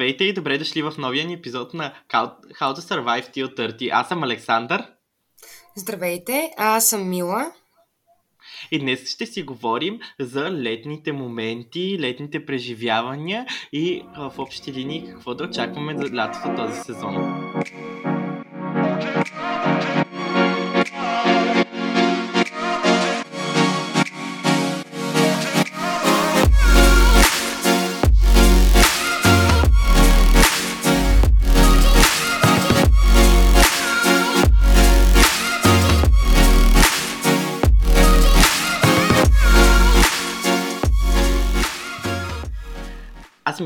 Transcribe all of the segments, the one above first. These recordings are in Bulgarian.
Здравейте и добре дошли в новия ни епизод на How to Survive Till 30. Аз съм Александър. Здравейте, аз съм Мила. И днес ще си говорим за летните моменти, летните преживявания и в общи линии какво да очакваме за лятото този сезон.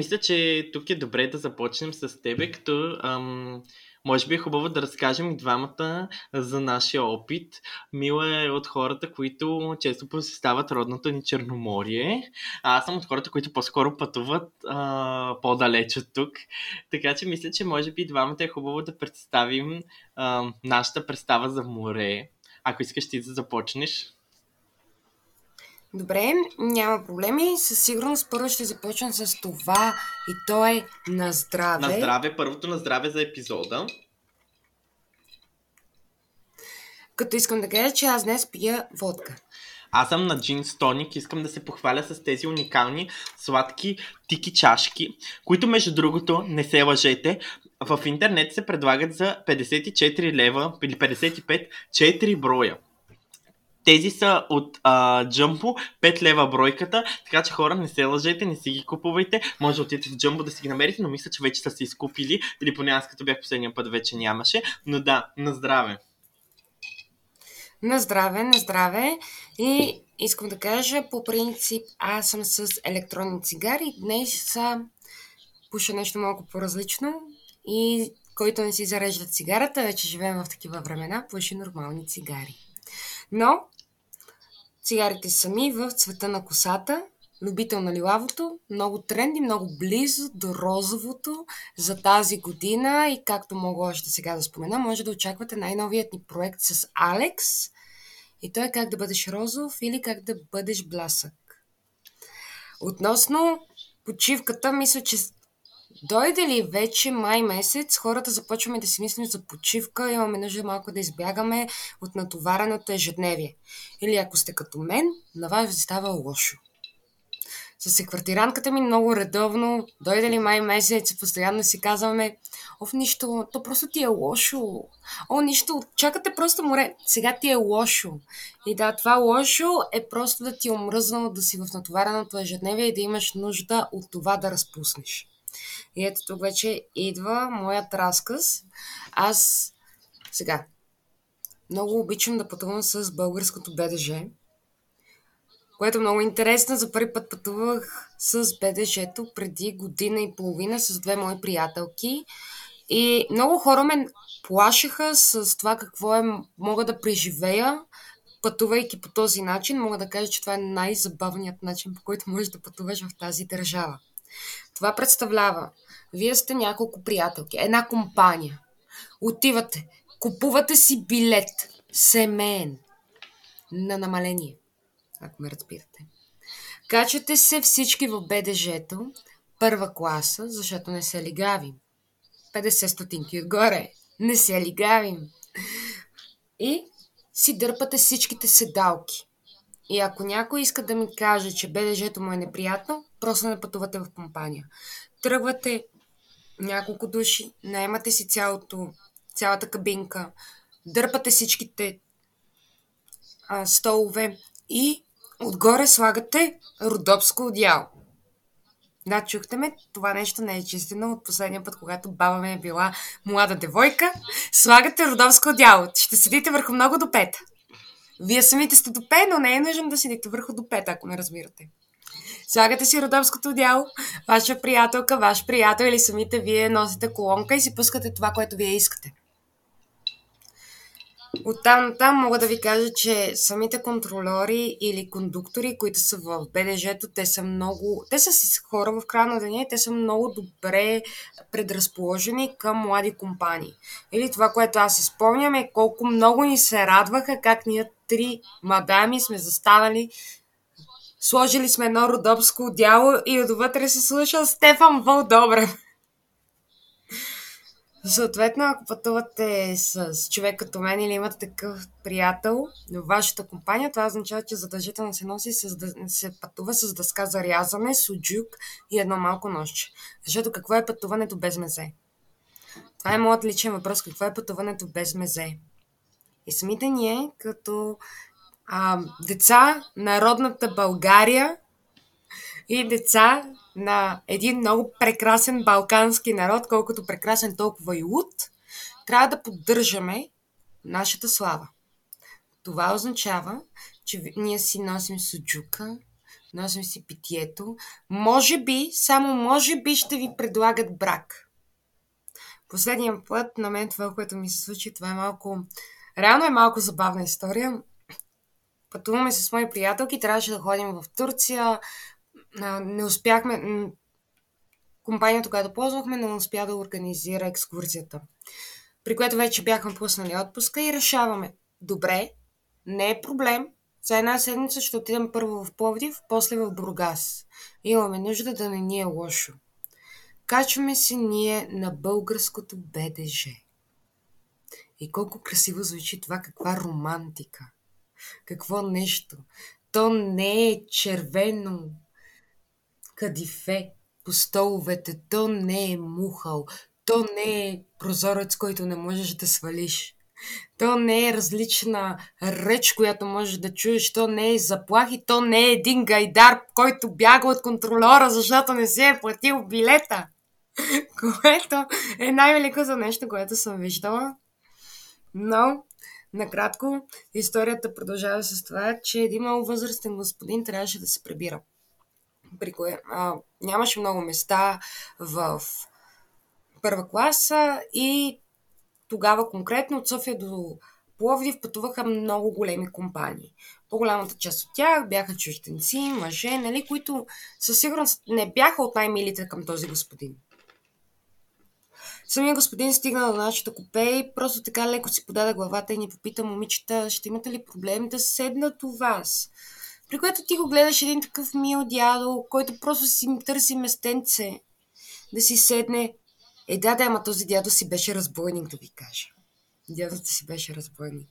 Мисля, че тук е добре да започнем с тебе, като ам, може би е хубаво да разкажем и двамата за нашия опит. Мила е от хората, които често посещават родното ни Черноморие. А аз съм от хората, които по-скоро пътуват а, по-далеч от тук. Така че мисля, че може би двамата е хубаво да представим а, нашата представа за море. Ако искаш ти да започнеш. Добре, няма проблеми. Със сигурност първо ще започна с това и то е на здраве. На здраве, първото на здраве за епизода. Като искам да кажа, че аз днес пия водка. Аз съм на джин стоник, искам да се похваля с тези уникални сладки тики чашки, които между другото, не се лъжете, в интернет се предлагат за 54 лева или 55 4 броя. Тези са от а, Jumbo, 5 лева бройката, така че хора не се лъжете, не си ги купувайте. Може да отидете в Jumbo да си ги намерите, но мисля, че вече са се изкупили, или поне аз като бях последния път вече нямаше. Но да, на здраве! На здраве, на здраве. И искам да кажа, по принцип, аз съм с електронни цигари. Днес са пуша нещо малко по-различно и който не си зарежда цигарата, вече живеем в такива времена, пуши нормални цигари. Но Цигарите сами в цвета на косата, любител на лилавото, много тренди, много близо до розовото за тази година и както мога още сега да спомена, може да очаквате най-новият ни проект с Алекс и той е как да бъдеш розов или как да бъдеш блясък. Относно почивката, мисля, че Дойде ли вече май месец, хората започваме да си мислим за почивка, имаме нужда малко да избягаме от натовареното ежедневие. Или ако сте като мен, на вас ви става лошо. С квартиранката ми много редовно, дойде ли май месец, постоянно си казваме, Оф, нищо, то просто ти е лошо. О, нищо, чакате просто море. Сега ти е лошо. И да, това лошо е просто да ти е омръзнало да си в натовареното ежедневие и да имаш нужда от това да разпуснеш. И ето тук вече идва моят разказ. Аз сега много обичам да пътувам с българското БДЖ, което е много интересно. За първи път пътувах с БДЖ-то преди година и половина с две мои приятелки. И много хора ме плашеха с това какво е, мога да преживея, пътувайки по този начин. Мога да кажа, че това е най-забавният начин, по който можеш да пътуваш в тази държава. Това представлява, вие сте няколко приятелки, една компания. Отивате, купувате си билет, семейен, на намаление, ако ме разбирате. Качате се всички в БДЖ-то, първа класа, защото не се лигавим. 50 стотинки отгоре. Не се лигавим. И си дърпате всичките седалки. И ако някой иска да ми каже, че БДЖ-то му е неприятно, просто не пътувате в компания. Тръгвате няколко души, наймате си цялото, цялата кабинка, дърпате всичките а, столове и отгоре слагате родопско одяло. Да, чухте ме, това нещо не е чистено от последния път, когато баба ми е била млада девойка. Слагате родовско одяло. Ще седите върху много допета. Вие самите сте допе, но не е нужно да седите върху допета, ако ме разбирате. Слагате си родовското дяло, ваша приятелка, ваш приятел или самите вие носите колонка и си пускате това, което вие искате. Оттам на там мога да ви кажа, че самите контролери или кондуктори, които са в БДЖ-то, те са много... Те са си хора в края на деня и те са много добре предразположени към млади компании. Или това, което аз се спомням е колко много ни се радваха, как ние три мадами сме застанали Сложили сме едно родопско дяло и отвътре се слуша Стефан Вълдобрев. Съответно, ако пътувате с, човек като мен или имате такъв приятел в вашата компания, това означава, че задължително се носи с, се пътува с дъска за рязане, суджук и едно малко нощче. Защото какво е пътуването без мезе? Това е моят личен въпрос. Какво е пътуването без мезе? И самите ние, като а, деца на родната България и деца на един много прекрасен балкански народ, колкото прекрасен толкова и луд, трябва да поддържаме нашата слава. Това означава, че ние си носим суджука, носим си питието. Може би, само може би ще ви предлагат брак. Последния път на мен това, което ми се случи, това е малко... Реално е малко забавна история. Пътуваме с мои приятелки, трябваше да ходим в Турция, не успяхме, компанията, която ползвахме, не успя да организира екскурзията. При което вече бяхме пуснали отпуска и решаваме. Добре, не е проблем. За една седмица ще отидем първо в Пловдив, после в Бургас. Имаме нужда да не ни е лошо. Качваме се ние на българското БДЖ. И колко красиво звучи това, каква романтика. Какво нещо. То не е червено, кадифе по столовете, то не е мухал, то не е прозорец, който не можеш да свалиш. То не е различна реч, която можеш да чуеш, то не е заплахи, то не е един гайдар, който бяга от контролера, защото не си е платил билета. Което е най-велико за нещо, което съм виждала. Но, накратко, историята продължава с това, че един много възрастен господин трябваше да се прибира при кое а, нямаше много места в първа класа и тогава конкретно от София до Пловдив пътуваха много големи компании. По-голямата част от тях бяха чужденци, мъже, нали, които със сигурност не бяха от най-милите към този господин. Самия господин стигна до нашата купе и просто така леко си подаде главата и ни попита, момичета, ще имате ли проблем да седнат у вас? При което ти го гледаш един такъв мил дядо, който просто си търси местенце да си седне. Е, да, да, ама този дядо си беше разбойник, да ви кажа. Дядото си беше разбойник.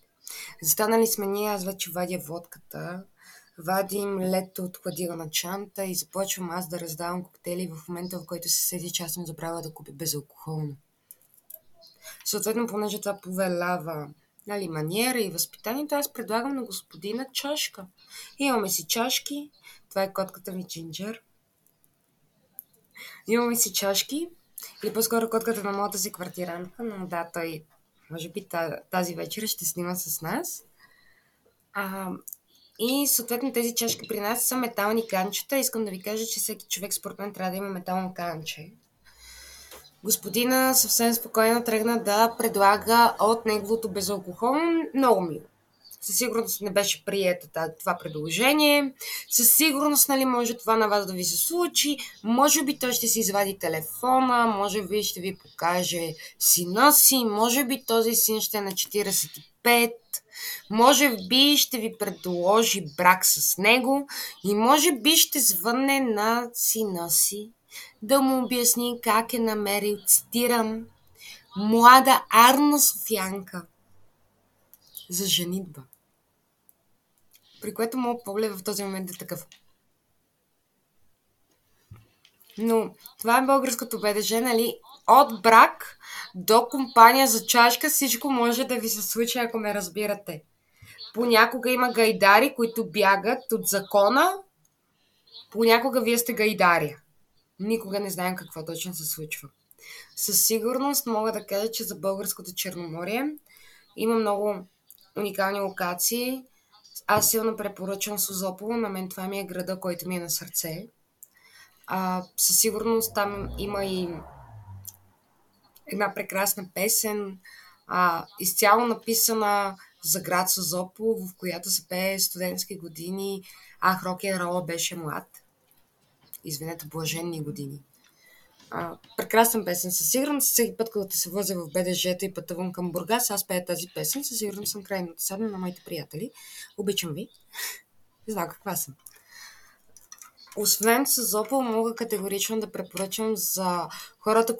Застанали сме ние, аз вече вадя водката, вадим лето от хладилна чанта и започвам аз да раздавам коктейли в момента, в който се седи, че аз съм забравила да купя безалкохолно. Съответно, понеже това повелява нали, маниера и възпитанието, аз предлагам на господина чашка. Имаме си чашки. Това е котката ми Джинджер. Имаме си чашки. Или по-скоро котката на моята си квартирантка, но да, той може би тази вечер ще снима с нас. А, и съответно тези чашки при нас са метални канчета. Искам да ви кажа, че всеки човек според мен трябва да има метално канче. Господина съвсем спокойно тръгна да предлага от неговото безалкохолно много мило. Със сигурност не беше приета това предложение. Със сигурност, нали, може това на вас да ви се случи. Може би той ще си извади телефона, може би ще ви покаже сина си, може би този син ще е на 45, може би ще ви предложи брак с него и може би ще звънне на сина си да му обясни как е намерил, цитирам, млада Арна Софянка за женитба. При което моят поглед в този момент е такъв. Но това е българското БДЖ, нали? От брак до компания за чашка всичко може да ви се случи, ако ме разбирате. Понякога има гайдари, които бягат от закона. Понякога вие сте гайдария никога не знаем какво точно се случва. Със сигурност мога да кажа, че за българското Черноморие има много уникални локации. Аз силно препоръчвам Созополо, на мен това ми е града, който ми е на сърце. А, със сигурност там има и една прекрасна песен, а, изцяло написана за град Созополо, в която се пее студентски години. Ах, рок н рола беше млад извинете, блаженни години. А, прекрасен песен. Със сигурност всеки път, когато се возя в БДЖ и пътувам към Бургас, аз пея тази песен. Със сигурност съм крайно досадна на моите приятели. Обичам ви. Не знам каква съм. Освен с Зопъл, мога категорично да препоръчам за хората,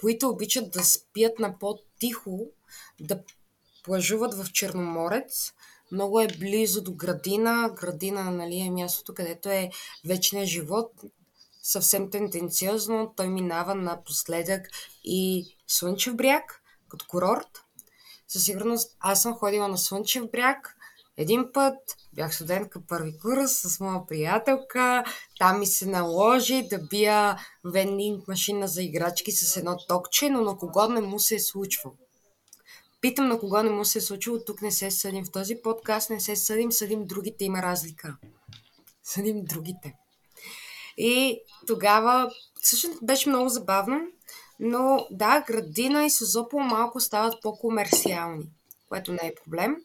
които обичат да спят на по-тихо, да плажуват в Черноморец. Много е близо до градина. Градина нали, е мястото, където е вечният живот. Съвсем тенденциозно той минава напоследък и Слънчев бряг като курорт. Със сигурност аз съм ходила на Слънчев бряг един път. Бях студентка първи курс с моя приятелка. Там ми се наложи да бия вендинг машина за играчки с едно токче, но на кого не му се е случвало. Питам на кого не му се е случило, тук не се съдим. В този подкаст не се съдим, съдим другите, има разлика. Съдим другите. И тогава всъщност беше много забавно, но да, градина и Созопол малко стават по-комерциални, което не е проблем.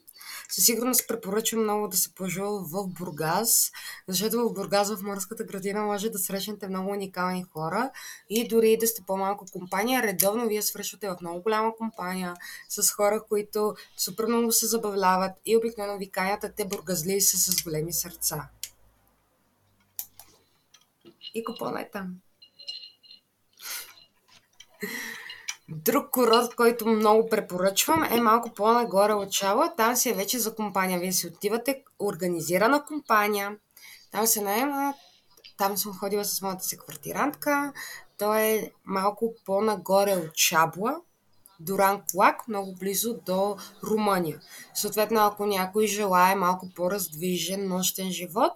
Със сигурност препоръчвам много да се плажува в Бургас, защото в Бургас в морската градина може да срещнете много уникални хора и дори да сте по-малко компания, редовно вие свършвате в много голяма компания с хора, които супер много се забавляват и обикновено ви канят, те бургазли са с големи сърца. И купона е там. Друг курорт, който много препоръчвам, е малко по-нагоре от Шала. Там си е вече за компания. Вие си отивате, организирана компания. Там се наема. Там съм ходила с моята си квартирантка. То е малко по-нагоре от Шабла. Доран Клак, много близо до Румъния. Съответно, ако някой желая малко по-раздвижен нощен живот,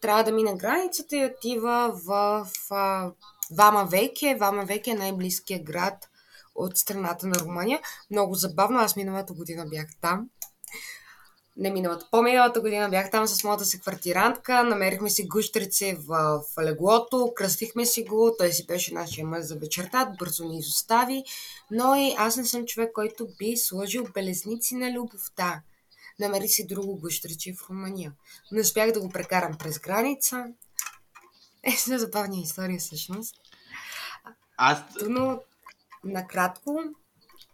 трябва да мине границата и отива в, в Вама Веке. Вама Веке е най-близкият град от страната на Румъния. Много забавно. Аз миналата година бях там. Не миналата, по-миналата година бях там с моята си квартирантка, намерихме си гущерици в, в леглото, кръстихме си го, той си беше нашия мъж за вечерта, бързо ни изостави, но и аз не съм човек, който би сложил белезници на любовта. Намери си друго гущериче в Румъния. Не успях да го прекарам през граница. Е, са забавни истории всъщност. Аз... Но накратко,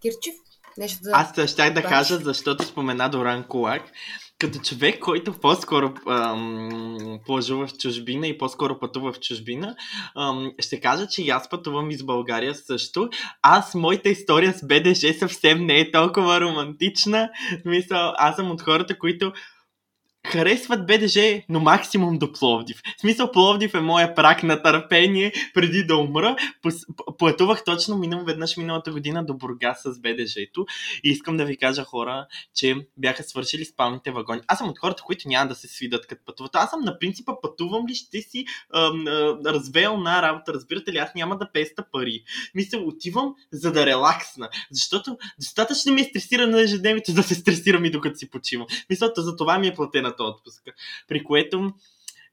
Кирчев, нещо да... Аз щях да кажа, защото спомена Доран Кулак. Като човек, който по-скоро ам, плажува в чужбина и по-скоро пътува в чужбина, ам, ще кажа, че аз пътувам из България също. Аз, моята история с БДЖ съвсем не е толкова романтична. Мисля, аз съм от хората, които харесват БДЖ, но максимум до Пловдив. В смисъл Пловдив е моя прак на търпение преди да умра. Пътувах точно минал веднъж миналата година до Бургас с БДЖ-то и искам да ви кажа хора, че бяха свършили спалните вагони. Аз съм от хората, които няма да се свидат като пътуват. Аз съм на принципа пътувам ли, ще си ам, развеял на работа. Разбирате ли, аз няма да песта пари. Мисля, отивам за да релаксна. Защото достатъчно ми е стресирано ежедневието, да се стресирам и докато си почивам. Мисълта за това ми е платена отпуска. При което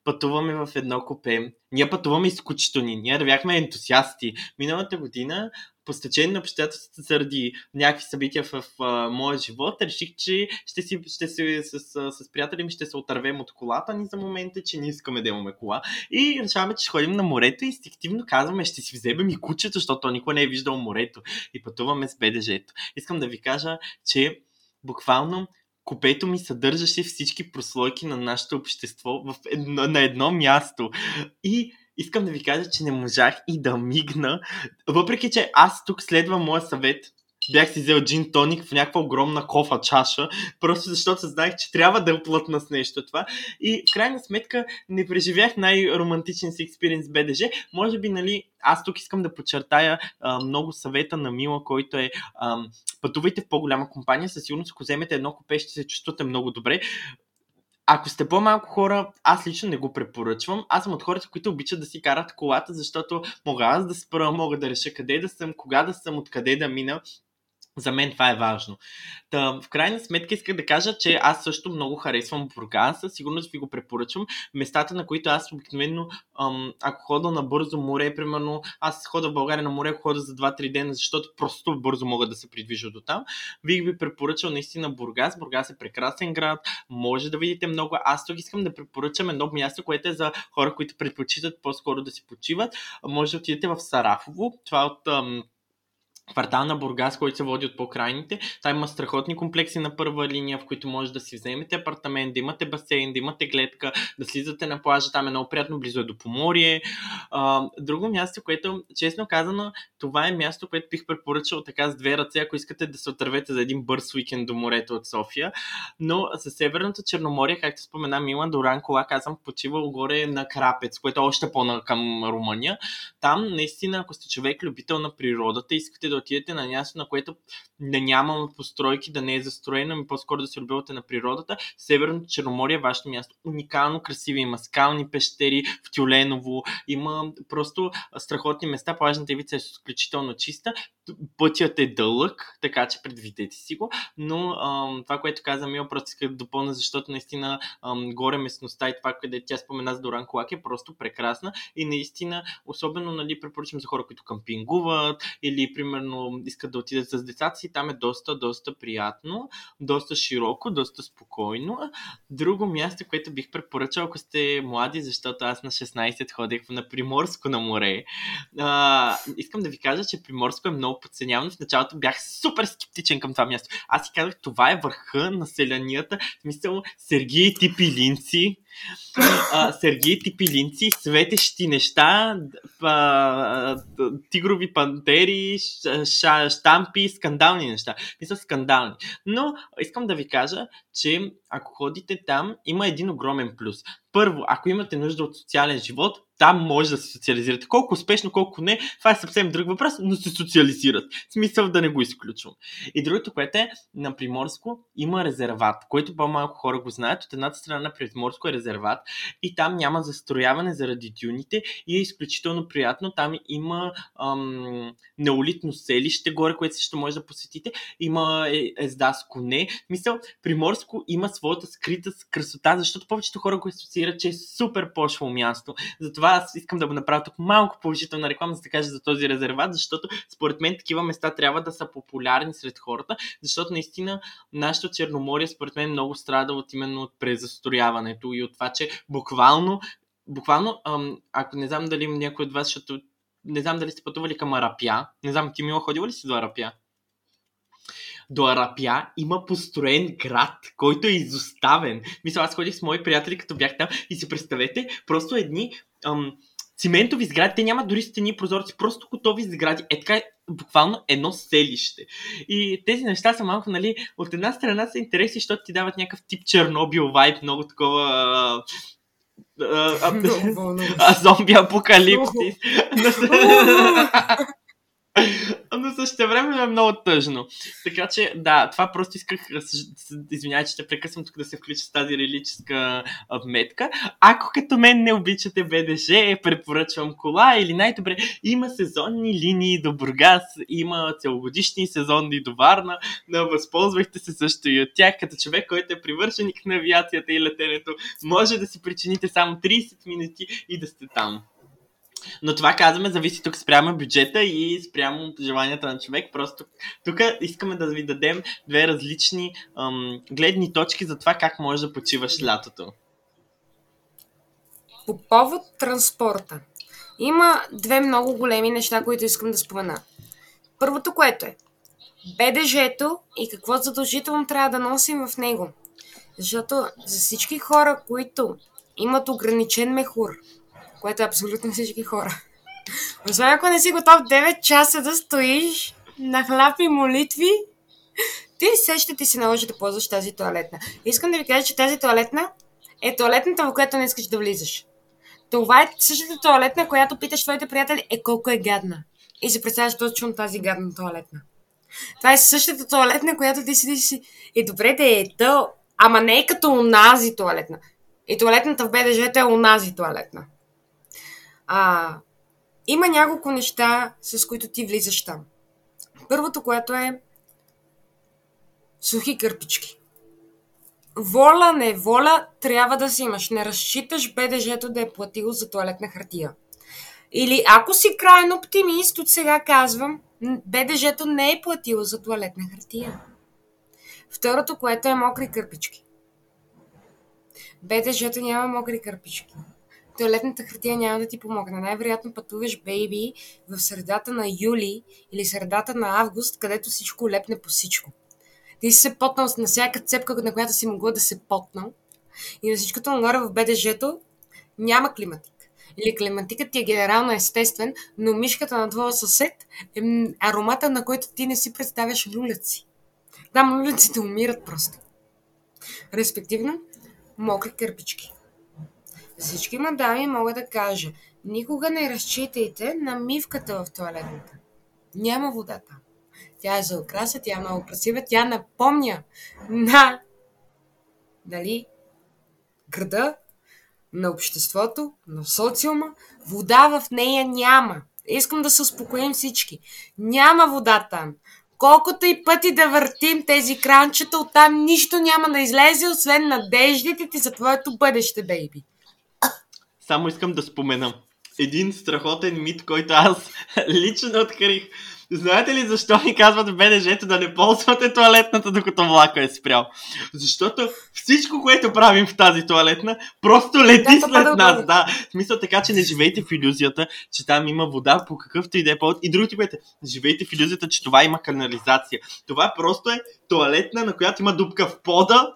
пътуваме в едно купе. Ние пътуваме изключителни. Ние бяхме ентусиасти. Миналата година, по стечение на обстоятелствата заради някакви събития в, в моя живот, реших, че ще си, ще си с, с, с приятели ми ще се отървем от колата ни за момента, че не искаме да имаме кола. И решаваме, че ще ходим на морето и инстинктивно казваме, ще си вземем и кучето, защото никой не е виждал морето. И пътуваме с БДЖ-то. Искам да ви кажа, че буквално купето ми съдържаше всички прослойки на нашето общество в едно, на едно място. И искам да ви кажа, че не можах и да мигна, въпреки че аз тук следвам моя съвет бях си взел джин тоник в някаква огромна кофа чаша, просто защото знаех, че трябва да е плътна с нещо това. И в крайна сметка не преживях най-романтичен си експириенс БДЖ. Може би, нали, аз тук искам да подчертая а, много съвета на Мила, който е а, пътувайте в по-голяма компания, със сигурност ако вземете едно купе, ще се чувствате много добре. Ако сте по-малко хора, аз лично не го препоръчвам. Аз съм от хората, които обичат да си карат колата, защото мога аз да спра, мога да реша къде да съм, кога да съм, откъде да мина. За мен това е важно. Та, в крайна сметка исках да кажа, че аз също много харесвам Бургас. Сигурно ви го препоръчвам. Местата, на които аз обикновено, ако хода на бързо море, примерно, аз хода в България на море, хода за 2-3 дена, защото просто бързо мога да се придвижа до там. Бих ви препоръчал наистина Бургас. Бургас е прекрасен град, може да видите много. Аз тук искам да препоръчам едно място, което е за хора, които предпочитат по-скоро да си почиват. Може да отидете в Сарафово. Това е от квартал на Бургас, който се води от по-крайните. Там има страхотни комплекси на първа линия, в които може да си вземете апартамент, да имате басейн, да имате гледка, да слизате на плажа. Там е много приятно, близо е до поморие. Друго място, което, честно казано, това е място, което бих препоръчал така с две ръце, ако искате да се отървете за един бърз уикенд до морето от София. Но за Северното Черноморие, както спомена Милан Доран Колак, аз съм почивал горе на Крапец, което е още по-към Румъния. Там, наистина, ако сте човек любител на природата, искате да отидете на място, на което да няма постройки, да не е застроено, ами по-скоро да се любите на природата. Северното Черноморие е вашето място. Уникално красиво. Има скални пещери в Тюленово, има просто страхотни места. Плажната ивица е изключително чиста. Пътят е дълъг, така че предвидете си го. Но ам, това, което каза Мил, просто исках да допълня, защото наистина ам, горе местността и това, къде тя спомена с Доран Колак е просто прекрасна и наистина, особено нали, препоръчвам за хора, които кампингуват или примерно искат да отидат с децата си, там е доста, доста приятно, доста широко, доста спокойно. Друго място, което бих препоръчал, ако сте млади, защото аз на 16 ходех на Приморско на море. А, искам да ви кажа, че Приморско е много подценявано. В началото бях супер скептичен към това място. Аз си казах, това е върха на селянията. В смисъл, Сергей Типилинци, а, Сергей Типилинци, светещи неща, тигрови пантери, штампи, скандални неща. Мисля, скандални. Но искам да ви кажа, че ако ходите там, има един огромен плюс. Първо, ако имате нужда от социален живот, там може да се социализирате. Колко успешно, колко не, това е съвсем друг въпрос, но се социализират. Смисъл да не го изключвам. И другото, което е, на Приморско има резерват, който по-малко хора го знаят. От едната страна на Приморско е резерват и там няма застрояване заради дюните и е изключително приятно. Там има ам, неолитно селище горе, което също може да посетите. Има е, езда с коне. Мисъл, Приморско има своята скрита красота, защото повечето хора го асоциират, че е супер пошло място. Затова аз искам да го направя тук малко положителна реклама, за да кажа за този резерват, защото според мен такива места трябва да са популярни сред хората, защото наистина нашето Черноморие според мен много страда от именно от презастрояването и от това, че буквално буквално, ако не знам дали някой от вас, защото не знам дали сте пътували към Арапя, не знам, ти мило ходила ли си до Арапя? До Арапя има построен град, който е изоставен. Мисля, аз ходих с мои приятели, като бях там и си представете, просто едни ам, циментови сгради, те нямат дори стени прозорци, просто готови сгради. Е така е буквално едно селище. И тези неща са малко, нали, от една страна са интересни, защото ти дават някакъв тип Чернобил вайб, много такова а, а, а, зомби апокалипсис. Но също време е много тъжно. Така че, да, това просто исках, извинявай, че ще прекъсвам тук да се включа с тази релическа вметка. Ако като мен не обичате БДЖ, препоръчвам кола или най-добре, има сезонни линии до Бургас, има целогодишни сезонни до Варна, да възползвайте се също и от тях, като човек, който е привършеник на авиацията и летенето, може да си причините само 30 минути и да сте там. Но това казваме, зависи тук спрямо бюджета и спрямо желанията на човек. Просто тук искаме да ви дадем две различни ам, гледни точки за това как можеш да почиваш лятото. По повод транспорта. Има две много големи неща, които искам да спомена. Първото, което е БДЖ-то и какво задължително трябва да носим в него. Защото за всички хора, които имат ограничен мехур, което е абсолютно всички хора. Освен ако не си готов 9 часа да стоиш на хляб и молитви, ти все ще ти се наложи да ползваш тази туалетна. Искам да ви кажа, че тази туалетна е туалетната, в която не искаш да влизаш. Това е същата туалетна, която питаш твоите приятели, е колко е гадна. И се представяш точно тази гадна туалетна. Това е същата туалетна, която ти седиш си. И добре да е то, ама не е като онази туалетна. И туалетната в БДЖ е онази туалетна. А, има няколко неща, с които ти влизаш там. Първото, което е сухи кърпички. Воля, не воля, трябва да си имаш. Не разчиташ БДЖ-то да е платило за туалетна хартия. Или ако си крайен оптимист, от сега казвам, БДЖ-то не е платило за туалетна хартия. Второто, което е мокри кърпички. БДЖ-то няма мокри кърпички. Туалетната хартия няма да ти помогне. Най-вероятно пътуваш, бейби, в средата на юли или средата на август, където всичко лепне по всичко. Ти си се потнал на всяка цепка, на която си могла да се потнал. И на всичкото нагоре в БДЖ-то няма климатик. Или климатикът ти е генерално естествен, но мишката на твоя съсед е аромата, на който ти не си представяш люляци. Там люляците умират просто. Респективно, мокри кърпички. Всички мадами мога да кажа, никога не разчитайте на мивката в туалетната. Няма водата. Тя е за украса, тя е много красива, тя напомня на дали града, на обществото, на социума. Вода в нея няма. Искам да се успокоим всички. Няма вода там. Колкото и пъти да въртим тези кранчета, оттам нищо няма да излезе, освен надеждите ти за твоето бъдеще, бейби. Само искам да спомена един страхотен мит, който аз лично открих. Знаете ли защо ни казват в БДЖ-то да не ползвате туалетната, докато влака е спрял? Защото всичко, което правим в тази туалетна, просто лети да, след нас. Да, в смисъл така, че не живейте в иллюзията, че там има вода по какъвто и да е повод. И другото, което живейте в иллюзията, че това има канализация. Това просто е туалетна, на която има дупка в пода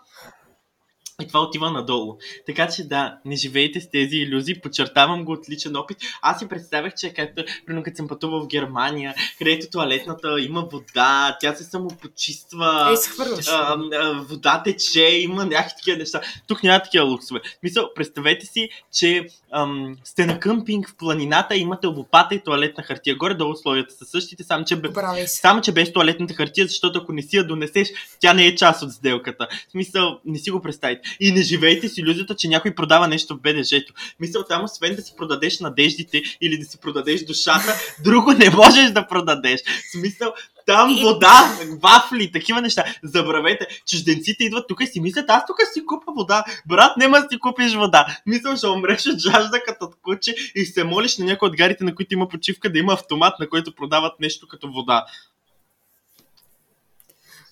и това отива надолу. Така че да, не живейте с тези иллюзии. Подчертавам го от личен опит. Аз си представях, че както, примерно, като съм пътувал в Германия, където туалетната има вода, тя се самопочиства, е, а, а, вода тече, има някакви такива неща. Тук няма такива луксове. Мисъл, представете си, че ам, сте на къмпинг в планината, имате лопата и туалетна хартия. Горе-долу условията са същите, само че, бе, само че без туалетната хартия, защото ако не си я донесеш, тя не е част от сделката. В смисъл, не си го представите. И не живейте с иллюзията, че някой продава нещо в БДЖ-то. Мисля, там освен да си продадеш надеждите или да си продадеш душата, друго не можеш да продадеш. В смисъл, там вода, вафли, такива неща. Забравете, чужденците идват тук и си мислят, аз тук си купа вода. Брат, няма да си купиш вода. Мисля, ще умреш от жажда като куче и се молиш на някой от гарите, на които има почивка, да има автомат, на който продават нещо като вода.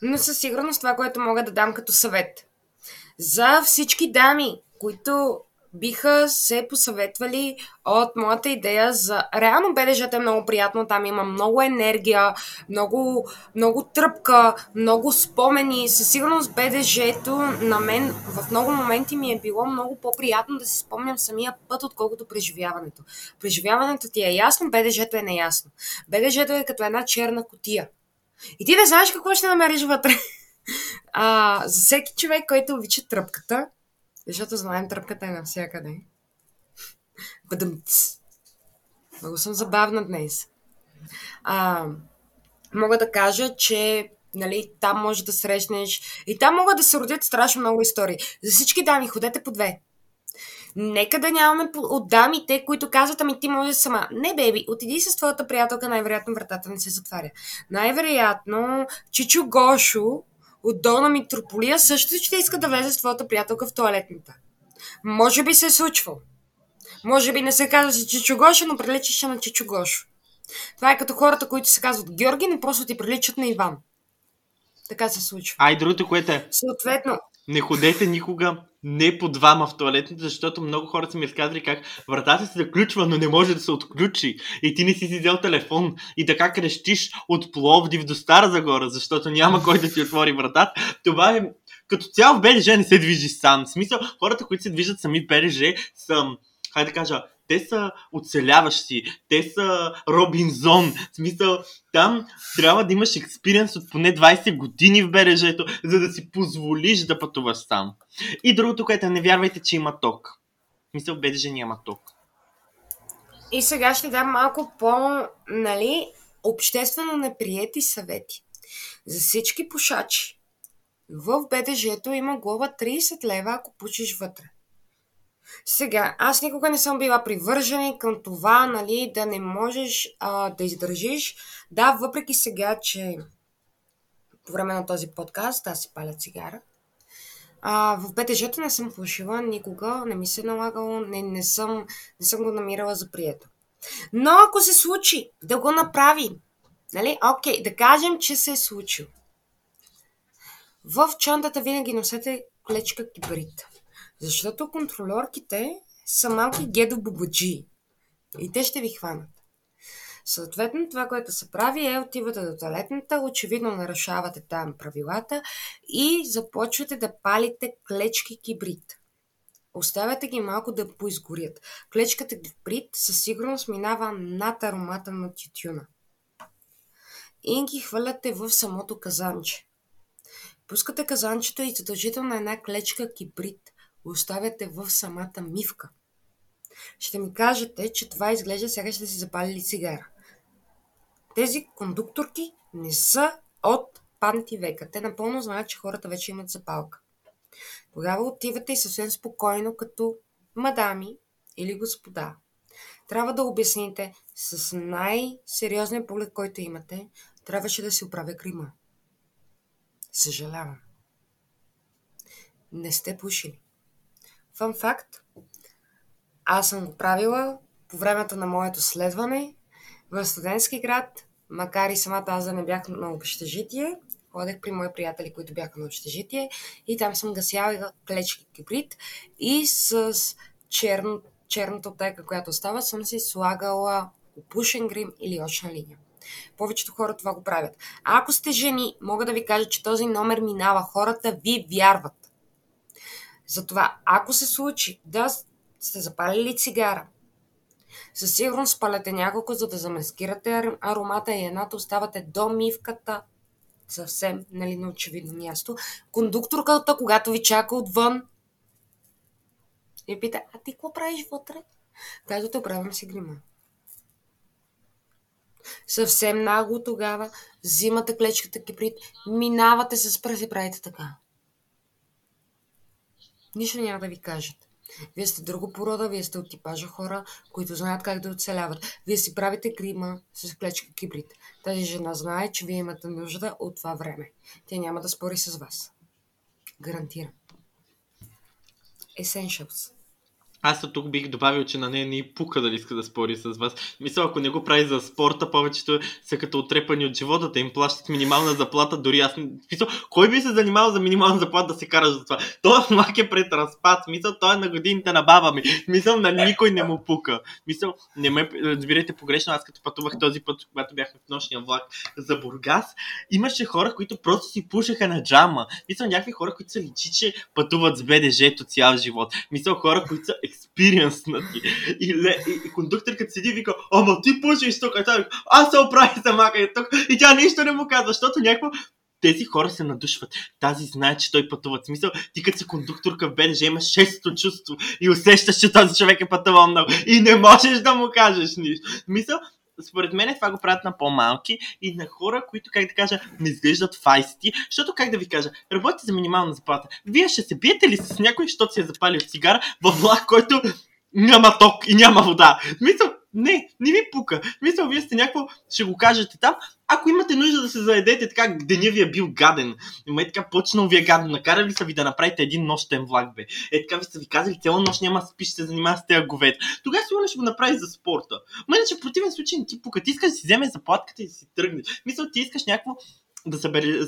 Но със сигурност това, което мога да дам като съвет за всички дами, които биха се посъветвали от моята идея за... Реално БДЖ е много приятно, там има много енергия, много, много тръпка, много спомени. Със сигурност БДЖ-то на мен в много моменти ми е било много по-приятно да си спомням самия път, отколкото преживяването. Преживяването ти е ясно, БДЖ-то е неясно. БДЖ-то е като една черна котия. И ти не знаеш какво ще намериш вътре. А, за всеки човек, който обича тръпката, защото знаем, тръпката е навсякъде. Бъдъмц. Много съм забавна днес. А, мога да кажа, че нали, там може да срещнеш и там могат да се родят страшно много истории. За всички дами, ходете по две. Нека да нямаме от дамите, които казват, ами ти може сама. Не, беби, отиди с твоята приятелка, най-вероятно вратата не се затваря. Най-вероятно Чичо Гошо от Долна Митрополия също ще иска да влезе с твоята приятелка в туалетната. Може би се е случвало. Може би не се казва си Чичо Гошо, но приличаше на Чичо Гошо. Това е като хората, които се казват Георги, но просто ти приличат на Иван. Така се случва. А и другото, което е. Съответно. Не ходете никога не по двама в туалетната, защото много хора са ми разказали как вратата се заключва, но не може да се отключи. И ти не си си взел телефон. И така крещиш от Пловдив до Стара Загора, защото няма кой да ти отвори вратата. Това е като цяло в БДЖ не се движи сам. В смисъл, хората, които се движат сами в БДЖ са, хайде да кажа, те са оцеляващи, те са Робинзон. В смисъл, там трябва да имаш експириенс от поне 20 години в бережето, за да си позволиш да пътуваш сам. И другото, което е, не вярвайте, че има ток. В смисъл, БДЖ няма ток. И сега ще дам малко по, нали, обществено неприети съвети. За всички пушачи. В БДЖ-то има глоба 30 лева, ако пушиш вътре. Сега, аз никога не съм била привържена към това, нали, да не можеш а, да издържиш. Да, въпреки сега, че по време на този подкаст аз си паля цигара. А, в БТЖ-то не съм пушила никога, не ми се е налагало, не, не, съм, не съм го намирала за прието. Но ако се случи да го направим, нали, окей, да кажем, че се е случило. В чантата винаги носете клечка кибрид. Защото контролерките са малки гедо бубаджи. И те ще ви хванат. Съответно, това, което се прави е отивате до туалетната, очевидно нарушавате там правилата и започвате да палите клечки кибрид. Оставяте ги малко да поизгорят. Клечката кибрид със сигурност минава над аромата на тютюна. И ги хвърляте в самото казанче. Пускате казанчето и задължително една клечка кибрид оставяте в самата мивка. Ще ми кажете, че това изглежда сега ще си запалили цигара. Тези кондукторки не са от панти века. Те напълно знаят, че хората вече имат запалка. Тогава отивате и съвсем спокойно, като мадами или господа. Трябва да обясните с най-сериозния поглед, който имате, трябваше да си оправя грима. Съжалявам. Не сте пушили. Фан факт. Аз съм го правила по времето на моето следване в студентски град, макар и самата аз да не бях на общежитие, ходех при мои приятели, които бяха на общежитие и там съм гасяла клечки кибрид и с черно, черната отека, която остава, съм си слагала опушен грим или очна линия. Повечето хора това го правят. А ако сте жени, мога да ви кажа, че този номер минава. Хората ви вярват. Затова, ако се случи да сте запалили цигара, със сигурност спаляте няколко, за да замескирате аромата и едната оставате до мивката, съвсем нали, на очевидно място. Кондукторката, когато ви чака отвън, и пита, а ти какво правиш вътре? Казвате, оправям си грима. Съвсем нагло тогава взимате клечката киприт, минавате с пръст и правите така. Нищо няма да ви кажат. Вие сте друго порода, вие сте от типажа хора, които знаят как да оцеляват. Вие си правите грима с клечка кибрид. Тази жена знае, че вие имате нужда от това време. Тя няма да спори с вас. Гарантирам. Essentials. Аз тук бих добавил, че на нея не пука дали иска да спори с вас. Мисля, ако не го прави за спорта, повечето са като отрепани от живота, да им плащат минимална заплата, дори аз... Мисля, кой би се занимавал за минимална заплата да се кара за това? Той мак е пред разпад, мисля, той е на годините на баба ми. Мисля, на никой не му пука. Мисля, не ме разбирайте погрешно, аз като пътувах този път, когато бях в нощния влак за Бургас, имаше хора, които просто си пушаха на джама. Мисля, някакви хора, които са личи, че пътуват с БДЖ-то цял живот. Мисля, хора, които са експириенснати. И, ле, и, и кондукторката седи и вика, ама ти пушиш тук, а аз се оправи самака и тук. И тя нищо не му казва, защото някакво тези хора се надушват. Тази знае, че той пътува. В смисъл, ти като си кондукторка в БНЖ имаш шесто чувство и усещаш, че този човек е пътувал много. И не можеш да му кажеш нищо. Мисъл, според мен това го правят на по-малки и на хора, които, как да кажа, не изглеждат файсти, защото, как да ви кажа, работите за минимална заплата. Вие ще се биете ли с някой, защото си е запалил цигара във влак, който няма ток и няма вода. Мисъл, не, не ви пука. Мисля, вие сте някакво, ще го кажете там. Ако имате нужда да се заедете така, деня ви е бил гаден, има е така почнал ви е гаден, накарали са ви да направите един нощен влак, бе. Е така ви са ви казали, цяла нощ няма да спиш, се занимава с тези говет. Тогава сигурно ще го направи за спорта. Ма иначе в противен случай ти. Ти искаш да си вземе заплатката и да си тръгнеш. Мисля, ти искаш някакво да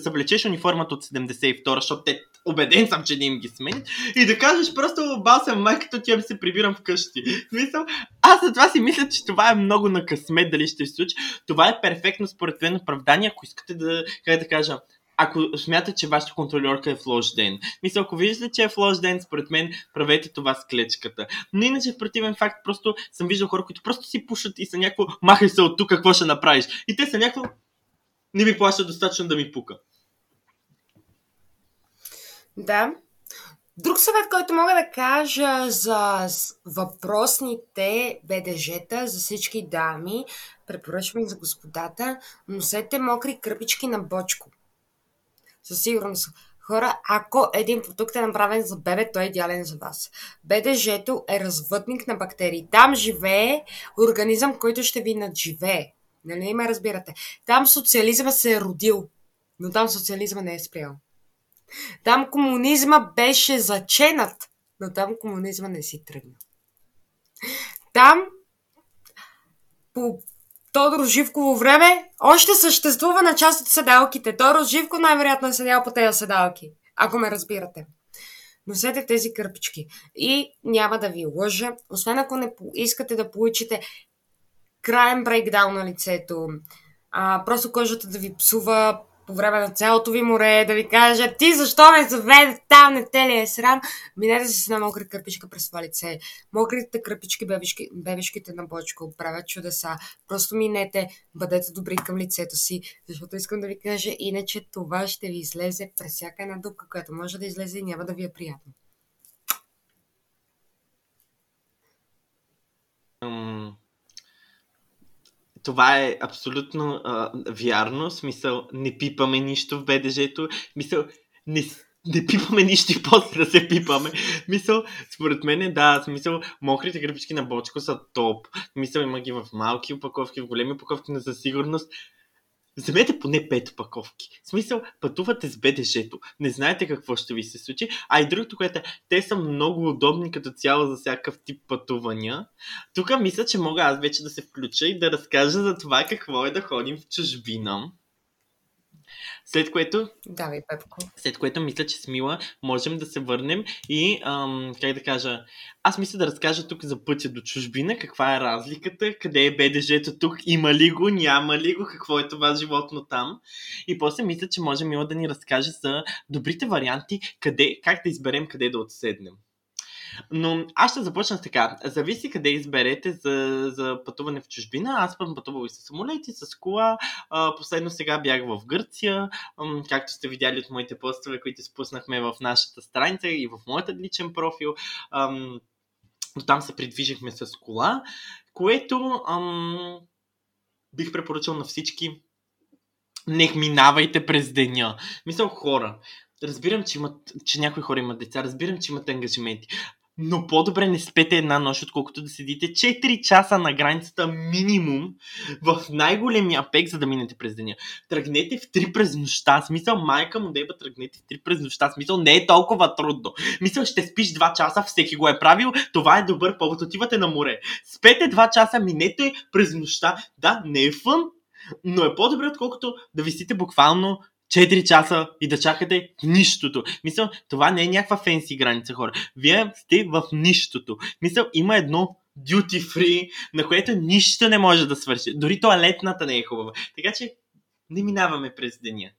съблечеш униформата от 72, защото те убеден съм, че не им ги сменят, и да кажеш просто бал майката, ти се прибирам вкъщи. Мисъл, аз за това си мисля, че това е много на късмет дали ще се случи. Това е перфектно според мен оправдание, ако искате да, как да кажа, ако смятате, че вашата контролерка е в лош ден. Мисля, ако виждате, че е в лош ден, според мен, правете това с клечката. Но иначе в противен факт, просто съм виждал хора, които просто си пушат и са някакво, махай се от тук, какво ще направиш. И те са някакво, не ми плаща достатъчно да ми пука. Да. Друг съвет, който мога да кажа за въпросните БДЖ-та, за всички дами, препоръчвам за господата, носете мокри кръпички на бочко. Със сигурност. Хора, ако един продукт е направен за бебе, той е идеален за вас. БДЖ-то е развъдник на бактерии. Там живее организъм, който ще ви надживее. Нали ме разбирате? Там социализма се е родил, но там социализма не е спрял. Там комунизма беше заченат, но там комунизма не си тръгна. Там по Тодор Живково време още съществува на част от седалките. Тодор Живко най-вероятно е седял по тези седалки, ако ме разбирате. носете тези кърпички. И няма да ви лъжа, освен ако не искате да получите краен брейкдаун на лицето, а, просто кожата да ви псува по време на цялото ви море, да ви кажа, ти защо ме заведе там, не те ли е срам? Минете с една мокра кърпичка през това лице. Мокрите кърпички, бебешки, бебешките на бочко правят чудеса. Просто минете, бъдете добри към лицето си, защото искам да ви кажа, иначе това ще ви излезе през всяка една дупка, която може да излезе и няма да ви е приятно. Това е абсолютно а, вярно. Смисъл, не пипаме нищо в БДЖ-то. Мисъл, не, не пипаме нищо и после да се пипаме. Мисъл, според мен, да, смисъл, мокрите гръбички на бочко са топ. Мисъл, има ги в малки упаковки, в големи упаковки, но за сигурност Вземете поне пет опаковки. В смисъл, пътувате с БДЖ-то. Не знаете какво ще ви се случи. А и другото, което е, те са много удобни като цяло за всякакъв тип пътувания. Тук мисля, че мога аз вече да се включа и да разкажа за това какво е да ходим в чужбина. След което... Давай, Пепко. След което мисля, че с Мила можем да се върнем и, ам, как да кажа, аз мисля да разкажа тук за пътя до чужбина, каква е разликата, къде е БДЖ-то тук, има ли го, няма ли го, какво е това животно там. И после мисля, че може Мила да ни разкаже за добрите варианти, къде, как да изберем къде да отседнем. Но аз ще започна с така. Зависи къде изберете за, за пътуване в чужбина. Аз съм пътувал и с самолети, с кола. Последно сега бях в Гърция. Както сте видяли от моите постове, които спуснахме в нашата страница и в моята личен профил. Но там се придвижихме с кола, което ам, бих препоръчал на всички. Не минавайте през деня. Мисля, хора, разбирам, че, имат, че някои хора имат деца, разбирам, че имат ангажименти, но по-добре не спете една нощ, отколкото да седите 4 часа на границата минимум в най-големия пек, за да минете през деня. Тръгнете в 3 през нощта. Смисъл, майка му деба, тръгнете в 3 през нощта. Смисъл, не е толкова трудно. Мисъл, ще спиш 2 часа, всеки го е правил. Това е добър повод. Отивате на море. Спете 2 часа, минете през нощта. Да, не е фън, но е по-добре, отколкото да висите буквално 4 часа и да чакате нищото. Мисля, това не е някаква фенси граница, хора. Вие сте в нищото. Мисля, има едно duty free, на което нищо не може да свърши. Дори туалетната не е хубава. Така че не минаваме през деня.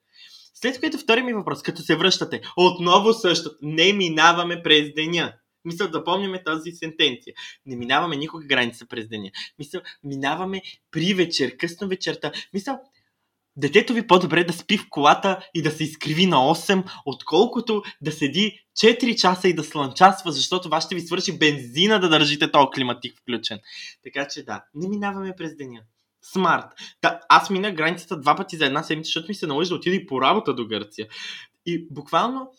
След което втори ми въпрос, като се връщате, отново също, не минаваме през деня. Мисля, да помняме тази сентенция. Не минаваме никога граница през деня. Мисля, минаваме при вечер, късно вечерта. Мисля, детето ви по-добре да спи в колата и да се изкриви на 8, отколкото да седи 4 часа и да слънчасва, защото това ще ви свърши бензина да държите този климатик включен. Така че да, не минаваме през деня. Смарт. Да, аз мина границата два пъти за една седмица, защото ми се наложи да отида и по работа до Гърция. И буквално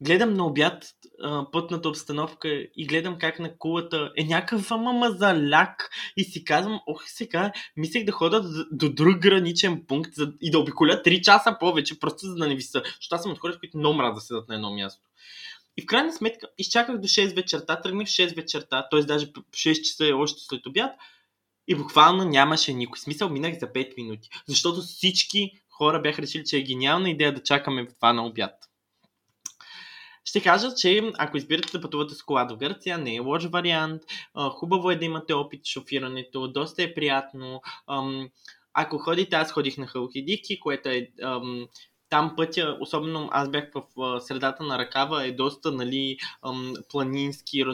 гледам на обяд а, пътната обстановка и гледам как на кулата е някакъв ляк и си казвам, ох сега, мислех да хода до друг граничен пункт за, и да обиколя 3 часа повече, просто за да не виса. Защото аз съм от хората, които много мразят да седат на едно място. И в крайна сметка изчаках до 6 вечерта, тръгнах в 6 вечерта, т.е. даже 6 часа е още след обяд и буквално нямаше никой. Смисъл минах за 5 минути, защото всички хора бяха решили, че е гениална идея да чакаме това на обяд ще кажа, че ако избирате да пътувате с кола до Гърция, не е лош вариант. Хубаво е да имате опит шофирането, доста е приятно. Ако ходите, аз ходих на Халхидики, което е там пътя, особено аз бях в средата на ръкава, е доста нали, планински,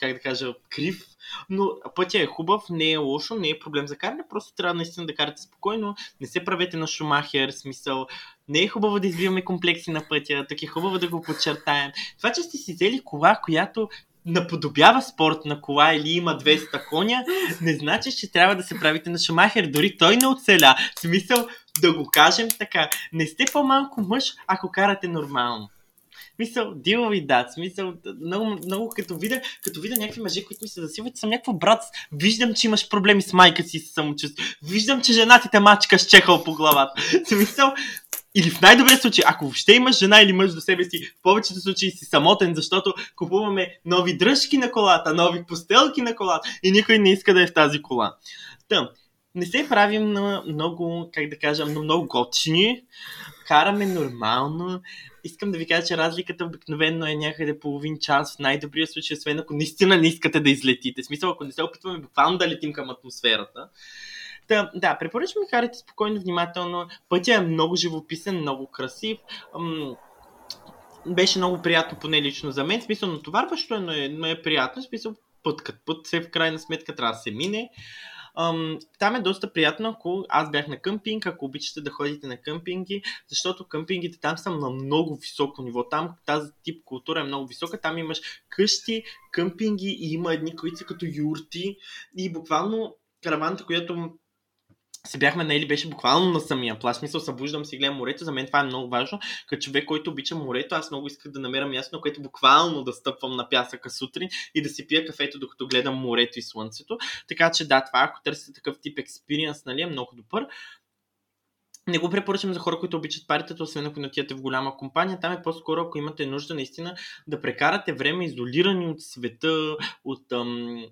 как да кажа, крив, но пътя е хубав, не е лошо, не е проблем за каране, просто трябва наистина да карате спокойно, не се правете на шумахер, смисъл, не е хубаво да избиваме комплекси на пътя, тук е хубаво да го подчертаем. Това, че сте си взели кола, която наподобява спортна кола или има 200 коня, не значи, че трябва да се правите на Шумахер. Дори той не оцеля. В смисъл, да го кажем така. Не сте по-малко мъж, ако карате нормално. Мисъл, дилови дат, смисъл, много, много като видя, като видя някакви мъже, които ми се засилват, съм някакво брат, виждам, че имаш проблеми с майка си с самочувство, виждам, че жена ти те мачка с чехъл по главата. Смисъл, или в най-добрия случай, ако въобще имаш жена или мъж до себе си, в повечето случаи си самотен, защото купуваме нови дръжки на колата, нови постелки на колата и никой не иска да е в тази кола. Тъм, не се правим на много, как да кажа, на много готини, караме нормално искам да ви кажа, че разликата обикновено е някъде половин час, в най-добрия случай, освен ако наистина не искате да излетите. В смисъл, ако не се опитваме буквално да летим към атмосферата. Да, да, препоръчвам ви карайте спокойно, внимателно. Пътя е много живописен, много красив. Беше много приятно, поне лично за мен. Смисъл, натоварващо е, но е, но е приятно. Смисъл, път като път, се в крайна сметка трябва да се мине. Ам, там е доста приятно, ако аз бях на къмпинг, ако обичате да ходите на къмпинги, защото къмпингите там са на много високо ниво. Там тази тип култура е много висока. Там имаш къщи, къмпинги и има едни, които са като юрти. И буквално караваната, която се бяхме наели, беше буквално на самия плаж. Мисъл, събуждам си, гледам морето. За мен това е много важно. Като човек, който обича морето, аз много исках да намеря място, на което буквално да стъпвам на пясъка сутрин и да си пия кафето, докато гледам морето и слънцето. Така че да, това, ако търсите такъв тип експириенс, нали, е много добър. Не го препоръчвам за хора, които обичат паритата, освен ако не отидете в голяма компания. Там е по-скоро, ако имате нужда наистина да прекарате време изолирани от света, от ам,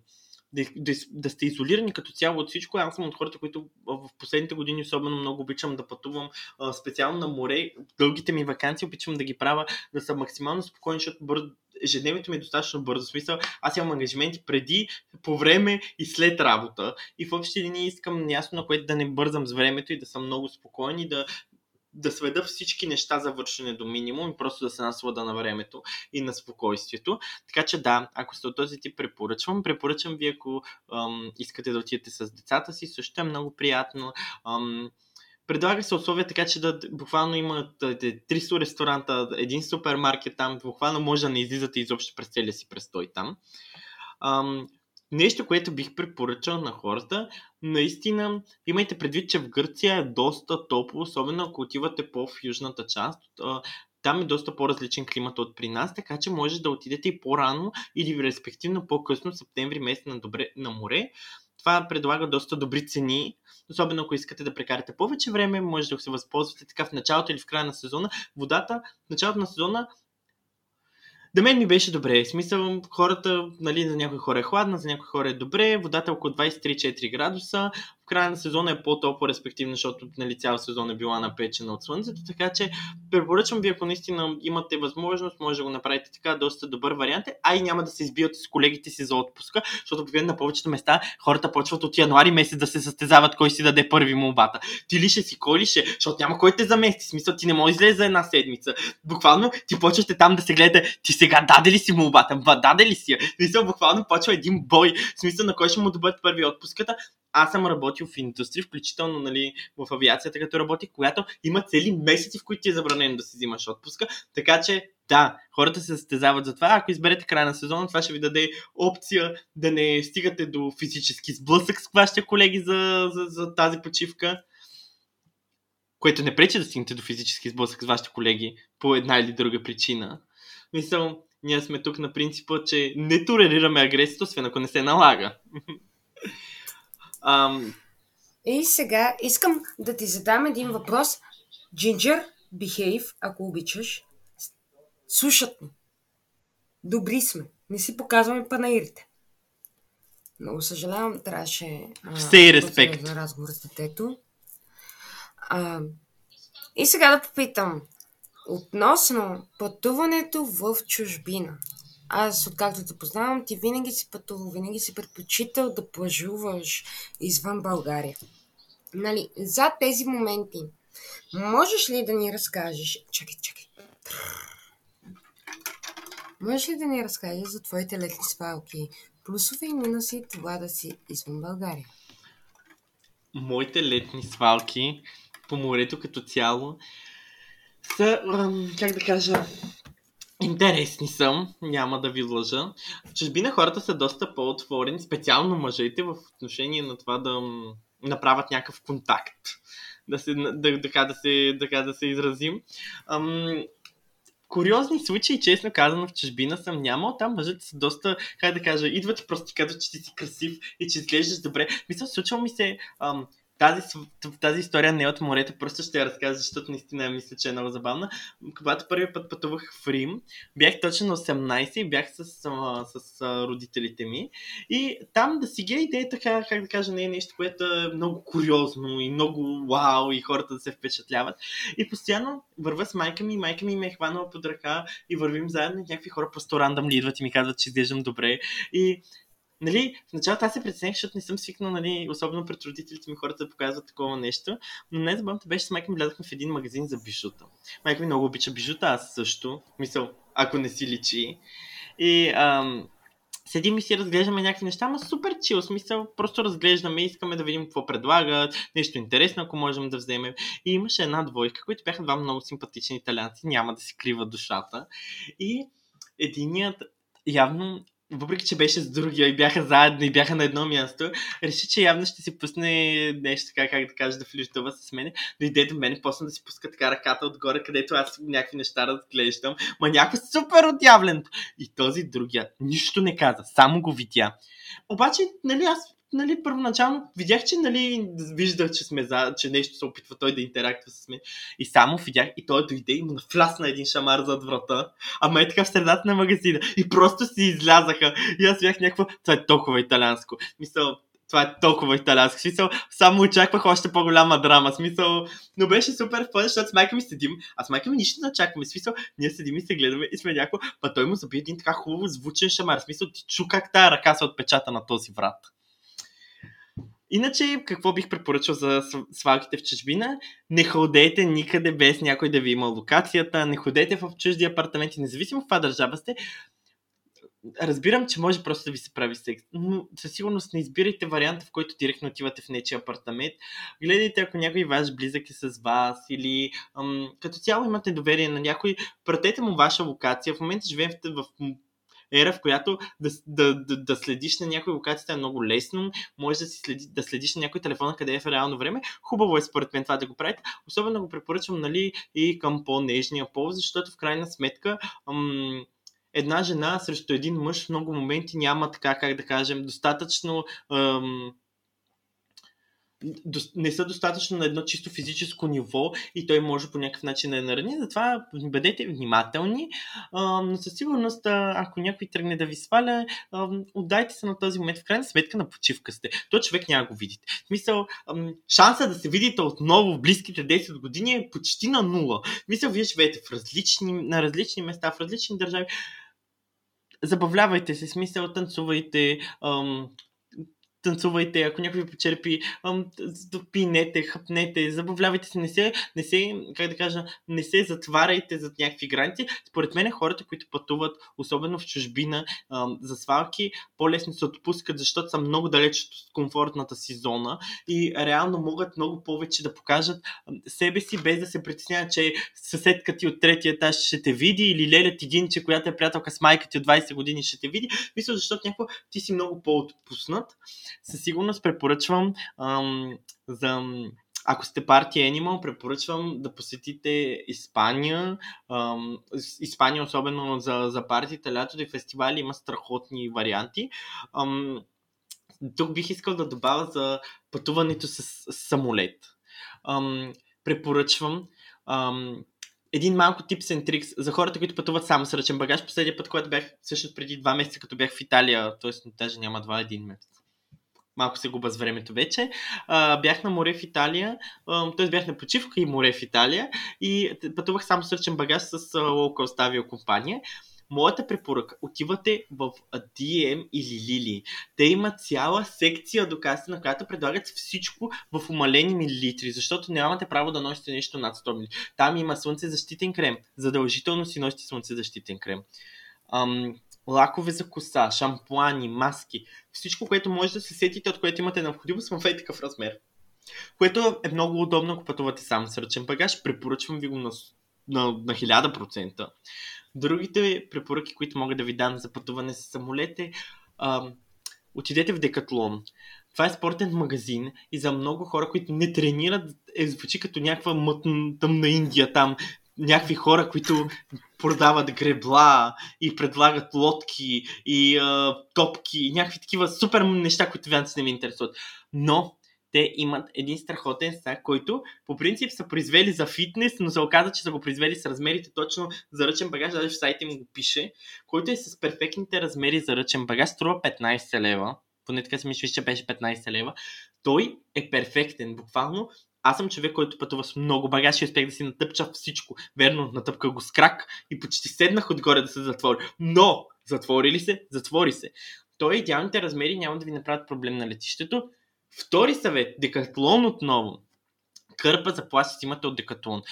да, да, да сте изолирани като цяло от всичко. Аз съм от хората, които в последните години особено много обичам да пътувам а, специално на море. Дългите ми вакансии обичам да ги правя да са максимално спокойни, защото бързо ежедневието ми е достатъчно бързо. Смисъл, аз имам ангажименти преди, по време и след работа. И в общи линии искам ясно, на което да не бързам с времето и да съм много спокоен и да, да сведа всички неща за вършене до минимум и просто да се наслада на времето и на спокойствието. Така че да, ако сте от този тип препоръчвам, препоръчвам ви, ако ам, искате да отидете с децата си, също е много приятно. Ам, предлага се условия така, че да буквално има 300 ресторанта, един супермаркет там, буквално може да не излизате изобщо през целия си престой там. Ам, Нещо, което бих препоръчал на хората, наистина имайте предвид, че в Гърция е доста топло, особено ако отивате по-в южната част. Там е доста по-различен климат от при нас, така че може да отидете и по-рано или респективно по-късно, в септември месец на, добре, на море. Това предлага доста добри цени, особено ако искате да прекарате повече време, може да се възползвате така в началото или в края на сезона. Водата в началото на сезона да мен ми беше добре. В смисъл, хората, нали, за някои хора е хладна, за някои хора е добре. Водата е около 23-4 градуса края на сезона е по-топло, респективно, защото нали, цял сезон е била напечена от слънцето, така че препоръчвам ви, ако наистина имате възможност, може да го направите така, доста добър вариант е, а и няма да се избивате с колегите си за отпуска, защото обикновено на повечето места хората почват от януари месец да се състезават кой си даде първи молбата. Ти ли ще си, кой ли ще, защото няма кой те замести, смисъл ти не можеш да излезе за една седмица. Буквално ти почвате там да се гледате, ти сега даде ли си молбата, даде ли си я. Смисъл, буквално почва един бой, в смисъл на кой ще му добъде първи отпуската, аз съм работил в индустрия, включително нали, в авиацията, като работих, която има цели месеци, в които ти е забранено да си взимаш отпуска. Така че, да, хората се състезават за това. Ако изберете края на сезона, това ще ви даде опция да не стигате до физически сблъсък с вашите колеги за, за, за тази почивка. Което не пречи да стигнете до физически сблъсък с вашите колеги по една или друга причина. Мисля, ние сме тук на принципа, че не толерираме агресията, освен ако не се налага. Ам... И сега искам да ти задам един въпрос. Ginger, behave, ако обичаш. Слушат ни. Добри сме. Не си показваме панаирите. Много съжалявам, трябваше Все респект. на разговор с детето. А, и сега да попитам. Относно пътуването в чужбина. Аз, откакто те познавам, ти винаги си пътувал, винаги си предпочитал да плажуваш извън България. Нали, за тези моменти, можеш ли да ни разкажеш... Чакай, чакай. Можеш ли да ни разкажеш за твоите летни свалки, плюсове и минуси това да си извън България? Моите летни свалки по морето като цяло са, как да кажа, Интересни съм, няма да ви лъжа. В чужбина хората са доста по-отворени, специално мъжете в отношение на това да направят някакъв контакт. Да се, да, така, да се, така да се изразим. Ам, куриозни случаи, честно казано, в чужбина съм нямал. Там мъжете са доста, как да кажа, идват и просто ти казват, че ти си красив и че изглеждаш добре. Мисля, случва ми се ам, тази, тази история не е от морето, просто ще я разкажа, защото наистина мисля, че е много забавна. Когато първи път пътувах в Рим, бях точно на 18 и бях с, с, с родителите ми. И там да си ги идеята, как, да кажа, не е нещо, което е много куриозно и много вау и хората да се впечатляват. И постоянно вървя с майка ми, майка ми ме е хванала под ръка и вървим заедно. Някакви хора просто рандъм ли идват и ми казват, че изглеждам добре. И нали, в началото аз се прецених, защото не съм свикнал, нали, особено пред родителите ми хората да показват такова нещо, но не забавното беше с майка ми влязахме в един магазин за бижута. Майка ми много обича бижута, аз също, мисъл, ако не си личи. И ам, седим и си разглеждаме някакви неща, но супер чил, смисъл, просто разглеждаме, искаме да видим какво предлагат, нещо интересно, ако можем да вземем. И имаше една двойка, които бяха два много симпатични италианци, няма да си крива душата. И единият явно въпреки че беше с другия и бяха заедно и бяха на едно място, реши, че явно ще си пусне нещо така, как да кажа, да флиртува с мен. Дойде до мен, после да си пуска така ръката отгоре, където аз някакви неща разглеждам. Ма някакво супер отявлен. И този другия нищо не каза, само го видя. Обаче, нали, аз нали, първоначално видях, че нали, виждах, че, сме за, че нещо се опитва той да интерактува с мен. И само видях, и той дойде и му нафлясна един шамар зад врата. Ама е така в средата на магазина. И просто си излязаха. И аз бях някакво, това е толкова италянско. Мисъл, това е толкова италянско. Смисъл, само очаквах още по-голяма драма. Смисъл, но беше супер фън, защото с майка ми седим, а с майка ми нищо не очакваме. Смисъл, ние седим и се гледаме и сме някакво, па той му заби един така хубаво звучен шамар. Смисъл, ти чу как тая ръка се отпечата на този врат. Иначе, какво бих препоръчал за свалките в чужбина? Не ходете никъде без някой да ви има локацията, не ходете в чужди апартаменти, независимо в каква държава сте. Разбирам, че може просто да ви се прави секс, но със сигурност не избирайте варианта, в който директно отивате в нечия апартамент. Гледайте, ако някой ваш близък е с вас или ам, като цяло имате доверие на някой, пратете му ваша локация. В момента живеем в, в ера, в която да, да, да, да следиш на някои локацията е много лесно, може да, си следи, да следиш на някой телефона къде е в реално време. Хубаво е според мен това да го правите. Особено го препоръчвам нали, и към по-нежния пол, защото в крайна сметка ам, една жена срещу един мъж в много моменти няма така, как да кажем, достатъчно ам, не са достатъчно на едно чисто физическо ниво и той може по някакъв начин да е нарани. Затова бъдете внимателни, но със сигурност, ако някой тръгне да ви сваля, отдайте се на този момент. В крайна сметка на почивка сте. Той човек няма го видите. В смисъл, шанса да се видите отново в близките 10 години е почти на нула. В смисъл, вие живеете в различни, на различни места, в различни държави забавлявайте се, смисъл, танцувайте, танцувайте, ако някой ви почерпи, пинете, хъпнете, забавлявайте се, не се, не се, как да кажа, не се затваряйте зад някакви граници. Според мен хората, които пътуват, особено в чужбина, за свалки, по-лесно се отпускат, защото са много далеч от комфортната си зона и реално могат много повече да покажат себе си, без да се притесняват, че съседка ти от третия етаж ще те види или леля ти Гинче, която е приятелка с майка ти от 20 години ще те види. Мисля, защото някакво ти си много по-отпуснат със сигурност препоръчвам ам, за ако сте партия Animal, препоръчвам да посетите Испания. Ам, Испания, особено за, за партиите, лятото и фестивали, има страхотни варианти. Ам, тук бих искал да добавя за пътуването с, самолет. Ам, препоръчвам ам, един малко and tricks за хората, които пътуват само с ръчен багаж. Последния път, когато бях, всъщност преди два месеца, като бях в Италия, т.е. даже няма два, един месец малко се губа с времето вече. А, бях на море в Италия, т.е. бях на почивка и море в Италия и пътувах само с ръчен багаж с Low авиокомпания. Моята препоръка, отивате в DM или Lili. Те имат цяла секция до каса, на която предлагат всичко в умалени милилитри, защото нямате право да носите нещо над 100 мл. Там има слънцезащитен крем. Задължително си носите слънцезащитен крем. Ам, лакове за коса, шампуани, маски, всичко, което може да се сетите, от което имате необходимост в е такъв размер. Което е много удобно, ако пътувате сам с ръчен багаж. Препоръчвам ви го на, на, на 1000%. Другите препоръки, които мога да ви дам за пътуване с самолете, а, отидете в Декатлон. Това е спортен магазин и за много хора, които не тренират, е звучи като някаква мътна, тъмна Индия там някакви хора, които продават гребла и предлагат лодки и а, топки и някакви такива супер неща, които вянци не ми интересуват. Но те имат един страхотен сак, който по принцип са произвели за фитнес, но се оказа, че са го произвели с размерите точно за ръчен багаж, даже в сайта им го пише, който е с перфектните размери за ръчен багаж, струва 15 лева. Поне така си мислиш, че беше 15 лева. Той е перфектен. Буквално аз съм човек, който пътува с много багаж и успех да си натъпча всичко. Верно, натъпка го с крак и почти седнах отгоре да се затвори. Но, затвори ли се? Затвори се. Той идеалните размери няма да ви направят проблем на летището. Втори съвет, Декатлон отново. Кърпа за пластик имате от Декатлон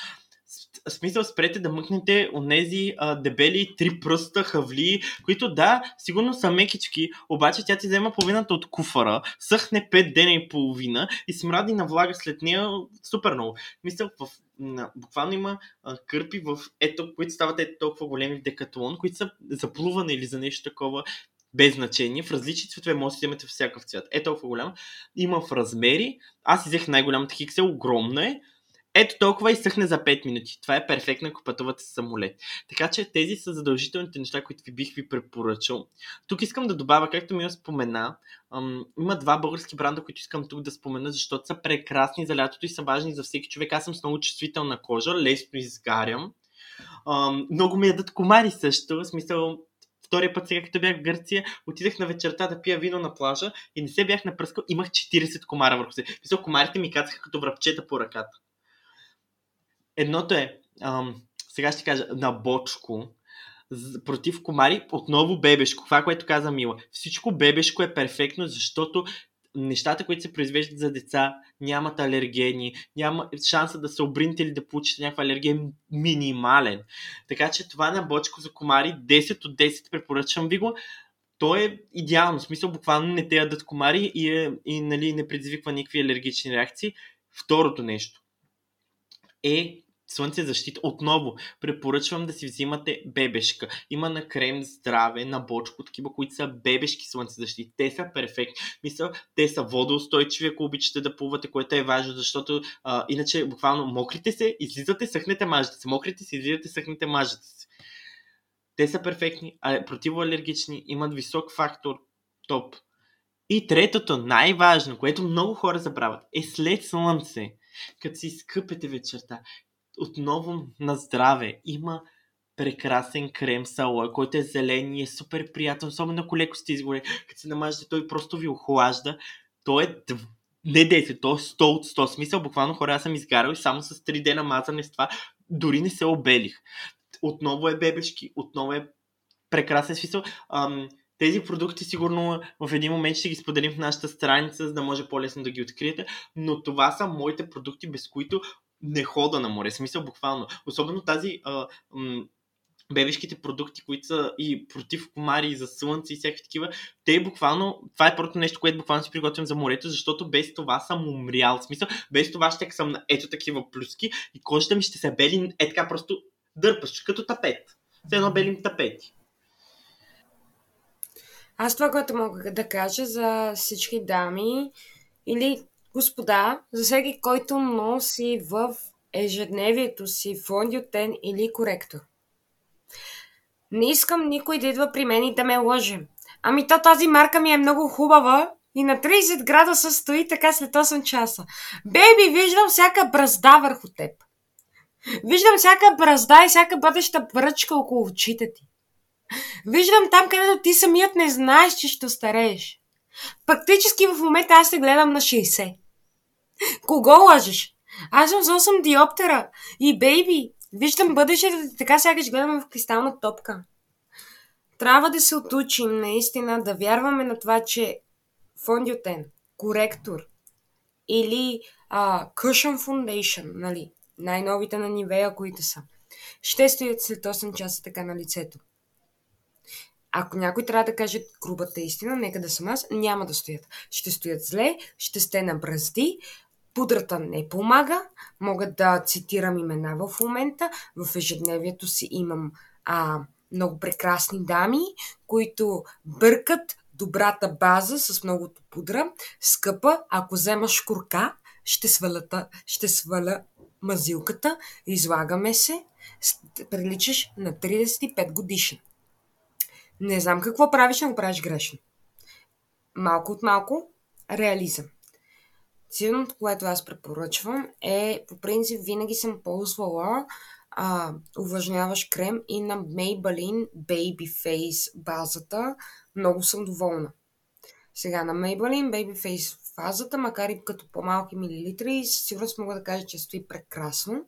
смисъл спрете да мъкнете от тези а, дебели три пръста хавли, които да, сигурно са мекички, обаче тя ти взема половината от куфара, съхне 5 дена и половина и смради на влага след нея супер много. Мисля, в, на, буквално има а, кърпи в ето, които стават ето толкова големи в декатлон, които са за плуване или за нещо такова без значение. В различни цветове може да си вземете всякакъв цвят. Е толкова голям. Има в размери. Аз взех най-голямата хиксел, огромна е. Ето толкова изсъхне за 5 минути. Това е перфектно, ако пътувате с самолет. Така че тези са задължителните неща, които ви бих ви препоръчал. Тук искам да добавя, както ми спомена, ам, има два български бранда, които искам тук да спомена, защото са прекрасни за лятото и са важни за всеки човек. Аз съм с много чувствителна кожа, лесно изгарям. Ам, много ми ядат комари също, в смисъл втория път сега, като бях в Гърция, отидах на вечерта да пия вино на плажа и не се бях напръскал, имах 40 комара върху се. Мисъл, комарите ми кацаха като връбчета по ръката. Едното е, ам, сега ще кажа, на бочко, против комари, отново бебешко. Това, което каза Мила. Всичко бебешко е перфектно, защото нещата, които се произвеждат за деца, нямат алергени, няма шанса да се обрините или да получите някаква алергия е минимален. Така че това на бочко за комари 10 от 10 препоръчвам ви го. То е идеално, в смисъл буквално не те ядат комари и, е, и нали, не предизвиква никакви алергични реакции. Второто нещо е слънце защита. Отново, препоръчвам да си взимате бебешка. Има на крем здраве, на бочко, такива, които са бебешки слънце защити. Те са перфектни. Мисля, те са водоустойчиви, ако обичате да плувате, което е важно, защото а, иначе буквално мокрите се, излизате, съхнете, мажете се. Мокрите се, излизате, съхнете, мажете се. Те са перфектни, а противоалергични, имат висок фактор, топ. И третото, най-важно, което много хора забравят, е след слънце, като си изкъпете вечерта, отново на здраве. Има прекрасен крем с алоe, който е зелен и е супер приятен, особено ако леко сте изгоре. Като се намажете, той просто ви охлажда. Той е не 10, то е 100 от 100. Смисъл, буквално хора, аз съм изгарал и само с 3 дена мазане с това дори не се обелих. Отново е бебешки, отново е прекрасен смисъл. Ам, тези продукти сигурно в един момент ще ги споделим в нашата страница, за да може по-лесно да ги откриете, но това са моите продукти, без които не хода на море. Смисъл буквално. Особено тази а, м- бебешките продукти, които са и против комари, и за слънце и всякакви такива, те буквално, това е първото нещо, което буквално си приготвям за морето, защото без това съм умрял. Смисъл, без това ще съм на ето такива плюски и кожата ми ще се бели е така просто дърпаш, като тапет. Все едно белим тапети. Аз това, което мога да кажа за всички дами или Господа, за всеки, който носи в ежедневието си фондиотен или коректор. Не искам никой да идва при мен и да ме лъже. Ами то тази марка ми е много хубава и на 30 градуса стои така след 8 часа. Бейби, виждам всяка бразда върху теб. Виждам всяка бразда и всяка бъдеща бръчка около очите ти. Виждам там, където ти самият не знаеш, че ще старееш. Практически в момента аз се гледам на 60. Кого лъжеш? Аз съм с 8 диоптера и бейби. Виждам бъдещето ти така сякаш гледаме в кристална топка. Трябва да се отучим наистина да вярваме на това, че фондиотен, коректор или а, Cushion Foundation, нали, най-новите на Нивея, които са, ще стоят след 8 часа така на лицето. Ако някой трябва да каже грубата истина, нека да съм аз, няма да стоят. Ще стоят зле, ще сте на бръзди, Пудрата не помага. Мога да цитирам имена в момента. В ежедневието си имам а, много прекрасни дами, които бъркат добрата база с многото пудра. Скъпа, ако взема шкурка, ще, свалята, ще сваля мазилката, излагаме се, приличаш на 35 годишен. Не знам какво правиш, но го правиш грешно. Малко от малко реализъм Силното, което аз препоръчвам е, по принцип, винаги съм ползвала а, увлажняваш крем и на Maybelline Babyface базата. Много съм доволна. Сега на Maybelline Babyface фазата, макар и като по-малки милилитри, със сигурност мога да кажа, че стои прекрасно.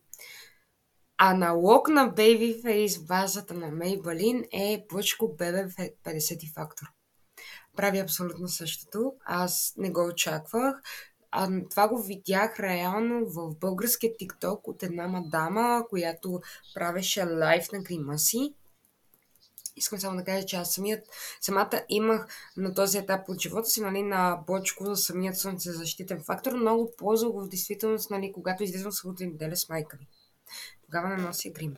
Аналог на Babyface базата на Maybelline е Плъчко BB 50 фактор. Прави абсолютно същото. Аз не го очаквах. А, това го видях реално в българския TikTok от една мадама, която правеше лайф на грима си. Искам само да кажа, че аз самият, самата имах на този етап от живота си, нали, на бочко за самият слънцезащитен фактор. Много ползвах го в действителност, нали, когато излизам събота неделя с майка ми. Тогава не нося грим.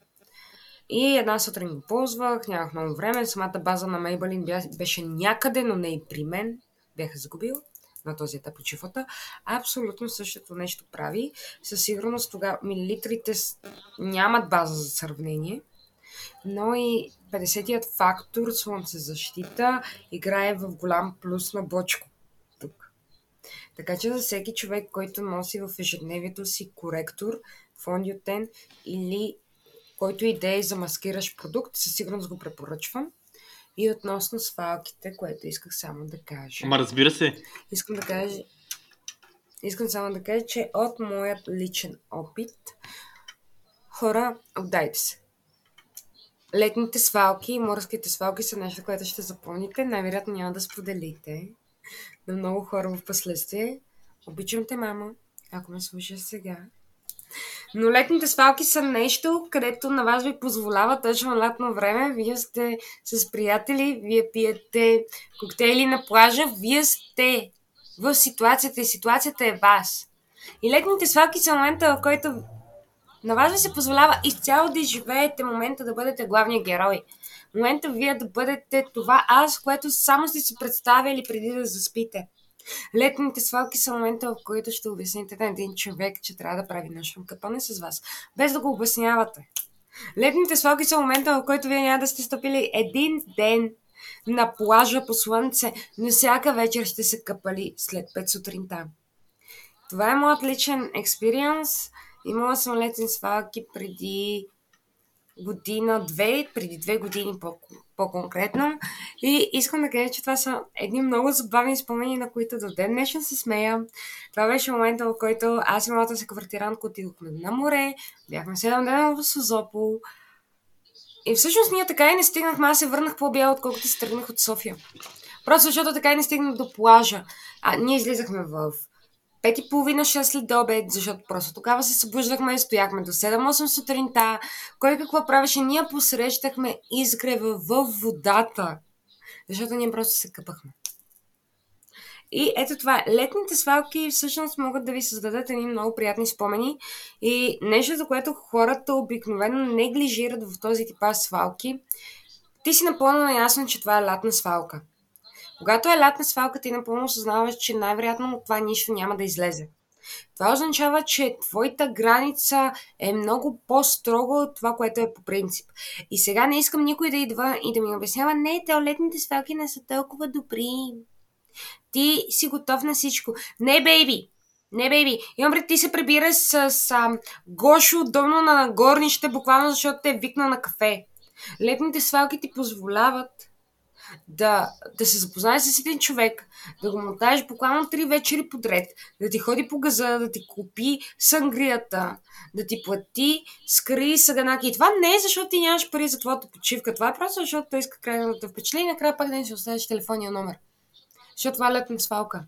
И една сутрин го ползвах, нямах много време. Самата база на Maybelline беше някъде, но не и при мен. Бяха загубила на този етап от живота. Абсолютно същото нещо прави. Със сигурност тогава милилитрите нямат база за сравнение, но и 50-тият фактор слънцезащита играе в голям плюс на бочко тук. Така че за всеки човек, който носи в ежедневието си коректор, фондиотен или който идея за маскиращ продукт, със сигурност го препоръчвам. И относно свалките, което исках само да кажа. Ама разбира се. Искам да кажа, искам само да кажа, че от моят личен опит, хора, отдайте се. Летните свалки и морските свалки са нещо, което ще запомните. Най-вероятно няма да споделите на много хора в последствие. Обичам те, мама, ако ме слушаш сега. Но летните свалки са нещо, където на вас ви позволява точно лятно време. Вие сте с приятели, вие пиете коктейли на плажа, вие сте в ситуацията и ситуацията е вас. И летните свалки са момента, в който на вас ви се позволява изцяло да изживеете момента да бъдете главния герой. Момента вие да бъдете това аз, което само сте си представили преди да заспите. Летните свалки са момента, в който ще обясните на един човек, че трябва да прави нещо капане с вас, без да го обяснявате. Летните свалки са момента, в който вие няма да сте стъпили един ден на плажа по слънце, но всяка вечер ще се къпали след 5 сутринта. Това е моят личен експириенс. Имала съм летни свалки преди година-две, преди две години по- по-конкретно. И искам да кажа, че това са едни много забавни спомени, на които до ден днешен се смея. Това беше момента, в който аз и моята се квартирантка отидохме на море, бяхме 7 дена в Созопол. И всъщност ние така и не стигнахме, аз се върнах по-бял, отколкото се тръгнах от София. Просто защото така и не стигнах до плажа. А ние излизахме в пет и половина, 6 след обед, защото просто тогава се събуждахме, стояхме до 7-8 сутринта. Кой какво правеше? Ние посрещахме изгрева в водата, защото ние просто се къпахме. И ето това, летните свалки всъщност могат да ви създадат едни много приятни спомени и нещо, за което хората обикновено неглижират в този типа свалки. Ти си напълно наясно, че това е лятна свалка. Когато е лятна свалка, ти напълно осъзнаваш, че най-вероятно от това нищо няма да излезе. Това означава, че твоята граница е много по-строго от това, което е по принцип. И сега не искам никой да идва и да ми обяснява, не, те летните свалки не са толкова добри. Ти си готов на всичко. Не, бейби! Не, бейби! Имам пред ти се прибира с, с а, Гошо долно на горнище, буквално защото те е викна на кафе. Летните свалки ти позволяват да, да се запознаеш с един човек, да го мотаеш буквално три вечери подред, да ти ходи по газа, да ти купи сангрията, да ти плати скри саганаки. И това не е защото ти нямаш пари за твоята почивка. Това е просто защото той иска крайната впечатление и накрая пак да не си оставиш телефонния номер. Защото това е летна свалка.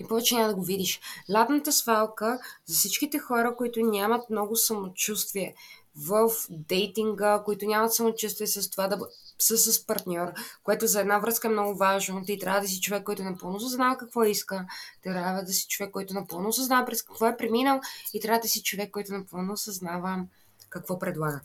И повече няма да го видиш. Лятната свалка за всичките хора, които нямат много самочувствие в дейтинга, които нямат самочувствие с това да са с партньор, което за една връзка е много важно. Ти трябва да си човек, който напълно съзнава какво иска. Трябва да си човек, който напълно съзнава през какво е преминал и трябва да си човек, който напълно съзнава какво предлага.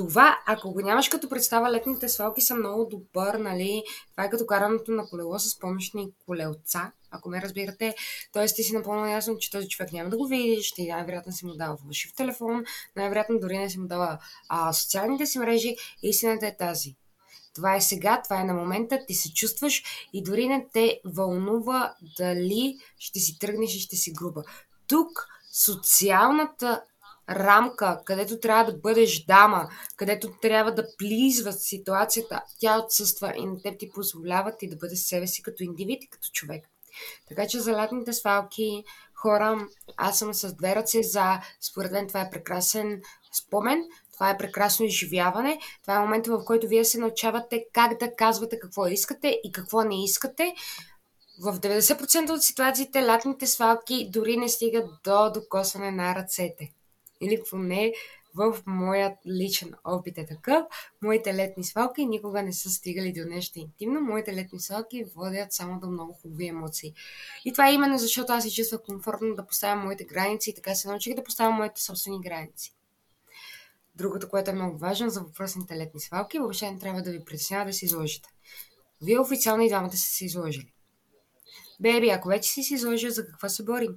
Това, ако го нямаш като представа, летните свалки са много добър, нали? Това е като карането на колело с помощни колелца, ако ме разбирате. Тоест ти си напълно ясно, че този човек няма да го видиш, ти най-вероятно си му дава в телефон, най-вероятно дори не си му дава а, социалните си мрежи. Истината е тази. Това е сега, това е на момента, ти се чувстваш и дори не те вълнува дали ще си тръгнеш и ще си груба. Тук социалната рамка, където трябва да бъдеш дама, където трябва да плизва ситуацията, тя отсъства и на теб ти позволява ти да бъдеш себе си като индивид и като човек. Така че за латните свалки, хора, аз съм с две ръце за, според мен това е прекрасен спомен, това е прекрасно изживяване, това е момента в който вие се научавате как да казвате какво искате и какво не искате. В 90% от ситуациите латните свалки дори не стигат до докосване на ръцете. Или поне в моят личен опит е такъв. Моите летни свалки никога не са стигали до нещо интимно. Моите летни свалки водят само до много хубави емоции. И това е именно защото аз се чувствах комфортно да поставям моите граници и така се научих да поставям моите собствени граници. Другото, което е много важно за въпросните летни свалки, въобще не трябва да ви притеснява да се изложите. Вие официално и двамата сте се изложили. Беби, ако вече си се изложил, за какво се борим?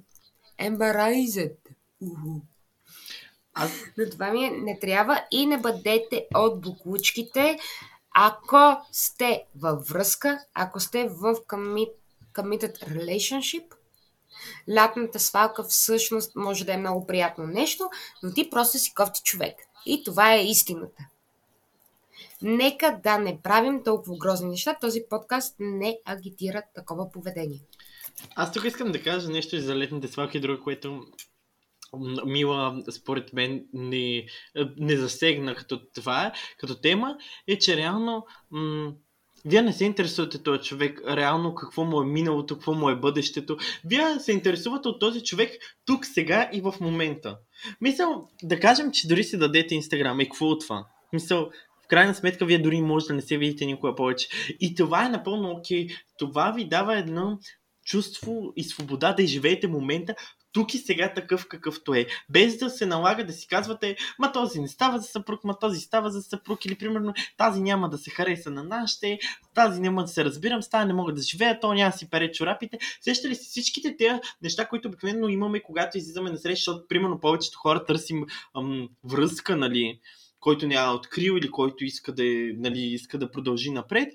Embarrassed. Уху. Аз... Но това ми е, не трябва и не бъдете от буклучките, ако сте във връзка, ако сте в commit, committed relationship, лятната свалка всъщност може да е много приятно нещо, но ти просто си кофти човек. И това е истината. Нека да не правим толкова грозни неща. Този подкаст не агитира такова поведение. Аз тук искам да кажа нещо за летните свалки, друго, което Мила, според мен, не, не засегна като това, като тема, е, че реално м- вие не се интересувате този човек, реално какво му е миналото, какво му е бъдещето. Вие се интересувате от този човек тук, сега и в момента. Мисъл, да кажем, че дори си дадете Инстаграм и какво от това? Мисъл, в крайна сметка вие дори може да не се видите никога повече. И това е напълно окей. Okay. Това ви дава едно чувство и свобода да живеете момента тук и сега такъв какъвто е. Без да се налага да си казвате, ма този не става за съпруг, ма този става за съпруг или примерно тази няма да се хареса на нашите, тази няма да се разбирам, с тази не мога да живея, то няма да си пере чорапите. Сеща ли си всичките тези неща, които обикновено имаме, когато излизаме на среща, защото примерно повечето хора търсим ам, връзка, нали, който няма открил или който иска да, е, нали, иска да продължи напред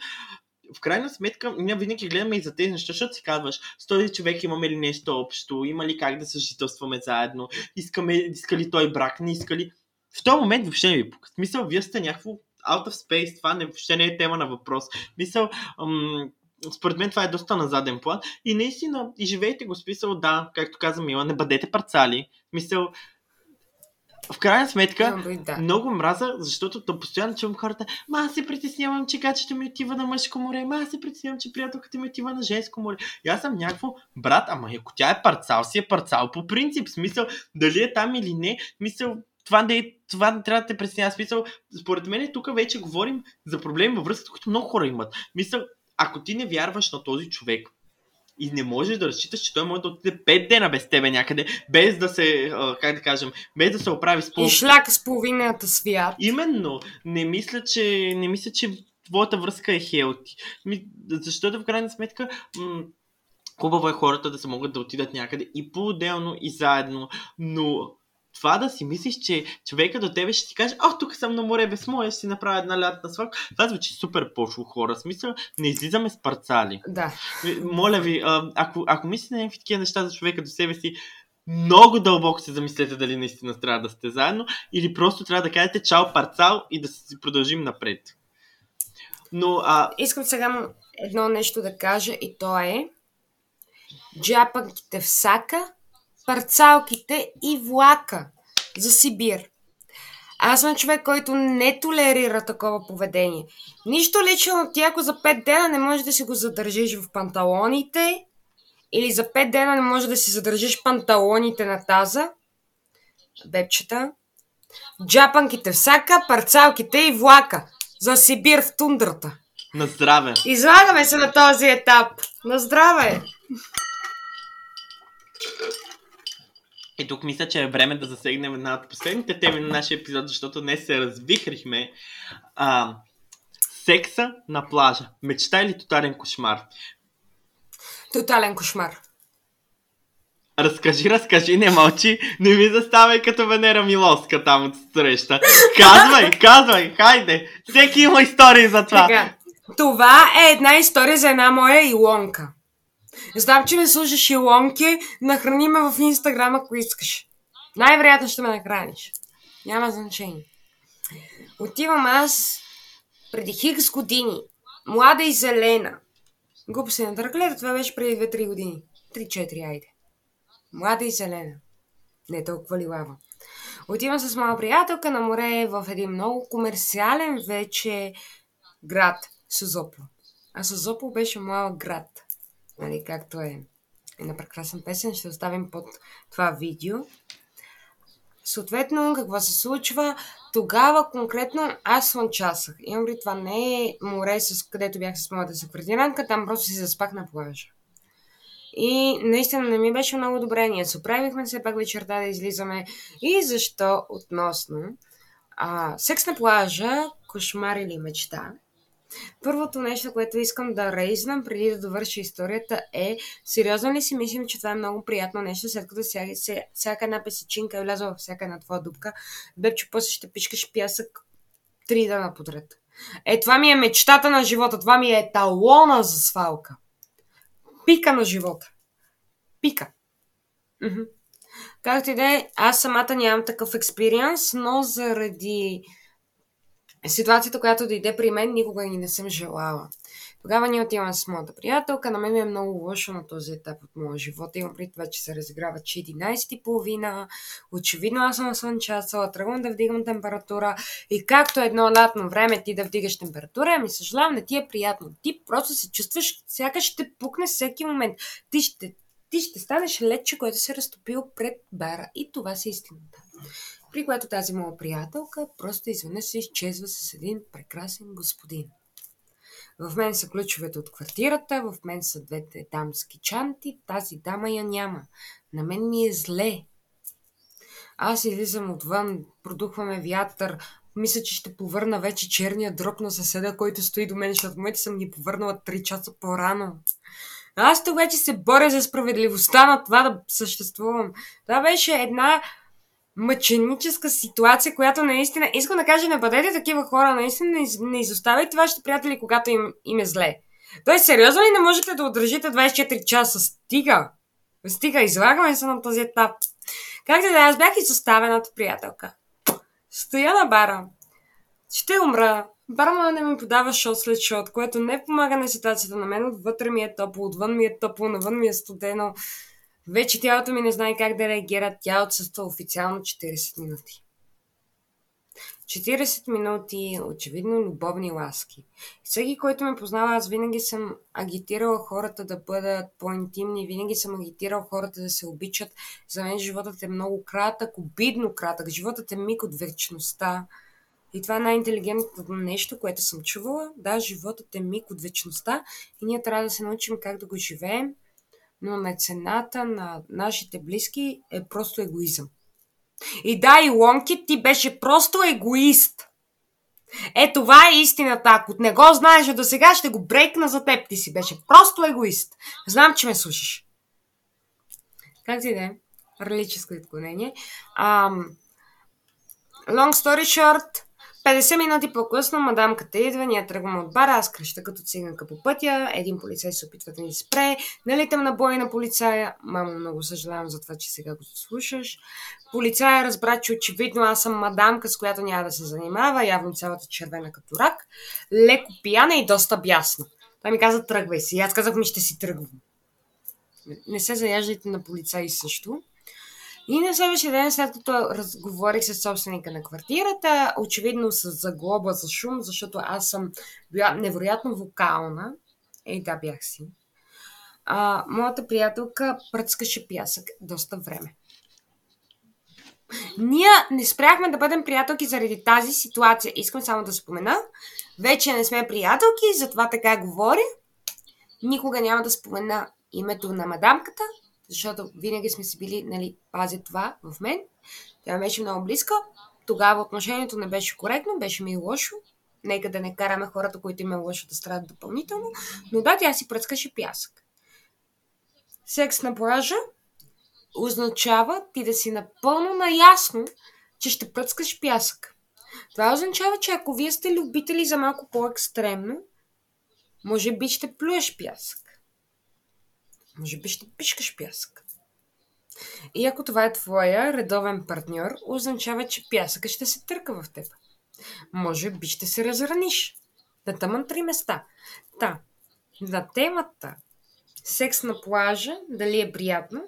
в крайна сметка, ние винаги гледаме и за тези неща, защото си казваш, с този човек имаме ли нещо общо, има ли как да съжителстваме заедно, искаме, иска ли той брак, не иска ли. В този момент въобще не ви пука. Смисъл, вие сте някакво out of space, това не, въобще не е тема на въпрос. Мисъл, ам, според мен това е доста на заден план. И наистина, и живейте го, смисъл, да, както каза Мила, не бъдете парцали. Мисъл, в крайна сметка, да. много мраза, защото то постоянно чувам хората, ма аз се притеснявам, че качето ми отива на мъжко море, ма аз се притеснявам, че приятелката ми отива на женско море. И аз съм някакво, брат, ама ако тя е парцал, си е парцал по принцип. Смисъл, дали е там или не, мисъл, това не, е, това не трябва да те притеснява. Смисъл, според мен тук вече говорим за проблеми във връзката, които много хора имат. Мисъл, ако ти не вярваш на този човек, и не можеш да разчиташ, че той може да отиде 5 дена без тебе някъде, без да се, как да кажем, без да се оправи с пол... И шляка с половината свят. Именно. Не мисля, че, не мисля, че твоята връзка е хелти. Защото в крайна сметка м- хубаво е хората да се могат да отидат някъде и по-отделно и заедно, но това да си мислиш, че човека до тебе ще ти каже, о, тук съм на море без море, ще си направя една лятна свалка. Това звучи супер пошло хора. Смисъл, не излизаме с парцали. Да. Моля ви, ако, ако мислите на някакви такива неща за човека до себе си, много дълбоко се замислете дали наистина трябва да сте заедно или просто трябва да кажете чао парцал и да си продължим напред. Но, а... Искам сега едно нещо да кажа и то е джапанките в сака парцалките и влака за Сибир. Аз съм човек, който не толерира такова поведение. Нищо лично ти, ако за 5 дена не можеш да си го задържиш в панталоните, или за 5 дена не можеш да си задържиш панталоните на таза, бебчета, джапанките в сака, парцалките и влака за Сибир в тундрата. На здраве! Излагаме се на този етап. На здраве! И тук мисля, че е време да засегнем една от последните теми на нашия епизод, защото днес се развихрихме. А, секса на плажа. Мечта или тотален кошмар? Тотален кошмар. Разкажи, разкажи, не мълчи, не ми заставай като Венера Миловска там от среща. Казвай, казвай, хайде. Всеки има истории за това. Така, това е една история за една моя Илонка. Знам, че ме слушаш Илонки, нахрани ме в Инстаграм, ако искаш. Най-вероятно ще ме нахраниш. Няма значение. Отивам аз преди хикс години. Млада и зелена. Глупо се надърклета, това беше преди 2-3 години. 3-4, айде. Млада и зелена. Не толкова лилава. Отивам с моя приятелка на море в един много комерциален вече град. Созопо. А Созопо беше малък град. Нали, както е една прекрасна песен, ще оставим под това видео. Съответно, какво се случва? Тогава конкретно аз слънчасах. Имам ли това не е море, с където бях с моята съквартирантка, там просто си заспах на плажа. И наистина не ми беше много добре. Ние се оправихме все пак вечерта да излизаме. И защо относно а, секс на плажа, кошмар или мечта? Първото нещо, което искам да рейзнам преди да довърша историята е, сериозно ли си мислим, че това е много приятно нещо, след като всяка, всяка една песечинка е влязла във всяка една твоя дупка, бе, че после ще пишкаш пясък три дена подред. Е, това ми е мечтата на живота, това ми е талона за свалка. Пика на живота. Пика. Както и да е, аз самата нямам такъв експириенс, но заради ситуацията, която дойде при мен, никога ни не съм желала. Тогава ние отиваме с моята приятелка. На мен ми е много лошо на този етап от моя живот. Имам при това, че се разиграва, че 11.30. Очевидно аз съм слънчасала, тръгвам да вдигам температура. И както едно лятно време ти да вдигаш температура, ами съжалявам, не ти е приятно. Ти просто се чувстваш, сякаш ще пукне всеки момент. Ти ще, ти ще станеш лече, което се е разтопил пред бара. И това си истината при което тази моя приятелка просто изведнъж се изчезва с един прекрасен господин. В мен са ключовете от квартирата, в мен са двете дамски чанти, тази дама я няма. На мен ми е зле. Аз излизам отвън, продухваме вятър, мисля, че ще повърна вече черния дроб на съседа, който стои до мен, защото в момента съм ги повърнала 3 часа по-рано. Аз тук вече се боря за справедливостта на това да съществувам. Това беше една мъченическа ситуация, която наистина... Искам да кажа, не бъдете такива хора, наистина не, не изоставяйте вашите приятели, когато им, им е зле. Той сериозно ли не можете да удържите 24 часа? Стига! Стига, излагаме се на този етап. Както да, аз бях изоставената приятелка. Стоя на бара. Ще умра. Барма не ми подава шот след шот, което не помага на ситуацията на мен. Отвътре ми е топло, отвън ми е топло, навън ми е студено. Вече тялото ми не знае как да реагира. Тя отсъства официално 40 минути. 40 минути, очевидно любовни ласки. Всеки, който ме познава, аз винаги съм агитирала хората да бъдат по-интимни, винаги съм агитирала хората да се обичат. За мен животът е много кратък, обидно кратък. Животът е миг от вечността. И това е най-интелигентното нещо, което съм чувала. Да, животът е миг от вечността и ние трябва да се научим как да го живеем но на цената на нашите близки е просто егоизъм. И да, Илонки, ти беше просто егоист. Е, това е истината. Ако не го знаеш до сега, ще го брейкна за теб. Ти си беше просто егоист. Знам, че ме слушаш. Как ти да е? Релическо отклонение. Um, long story short, 50 минути по-късно мадамката идва, ние тръгваме от бара, аз кръща като циганка по пътя, един полицай се опитва да ни спре, налитам на бой на полицая, мамо, много съжалявам за това, че сега го слушаш. Полицая разбра, че очевидно аз съм мадамка, с която няма да се занимава, явно цялата червена като рак, леко пияна и доста бясна. Той ми каза, тръгвай си. И аз казах ми, ще си тръгвам. Не се заяждайте на полицаи също. И на следващия ден, след като разговорих с собственика на квартирата, очевидно с заглоба за шум, защото аз съм била невероятно вокална, ей да бях си, а, моята приятелка пръцкаше пясък доста време. Ние не спряхме да бъдем приятелки заради тази ситуация. Искам само да спомена. Вече не сме приятелки, затова така говоря. Никога няма да спомена името на мадамката, защото винаги сме си били, нали, пазят това в мен. Тя беше много близка. Тогава отношението не беше коректно, беше ми лошо. Нека да не караме хората, които им лошо да страдат допълнително. Но да, тя си пръскаше пясък. Секс на плажа. означава ти да си напълно наясно, че ще пръскаш пясък. Това означава, че ако вие сте любители за малко по-екстремно, може би ще плюеш пясък. Може би ще пишкаш пясък. И ако това е твоя редовен партньор, означава, че пясъка ще се търка в теб. Може би ще се разраниш. На тъмън три места. Та, на темата секс на плажа, дали е приятно,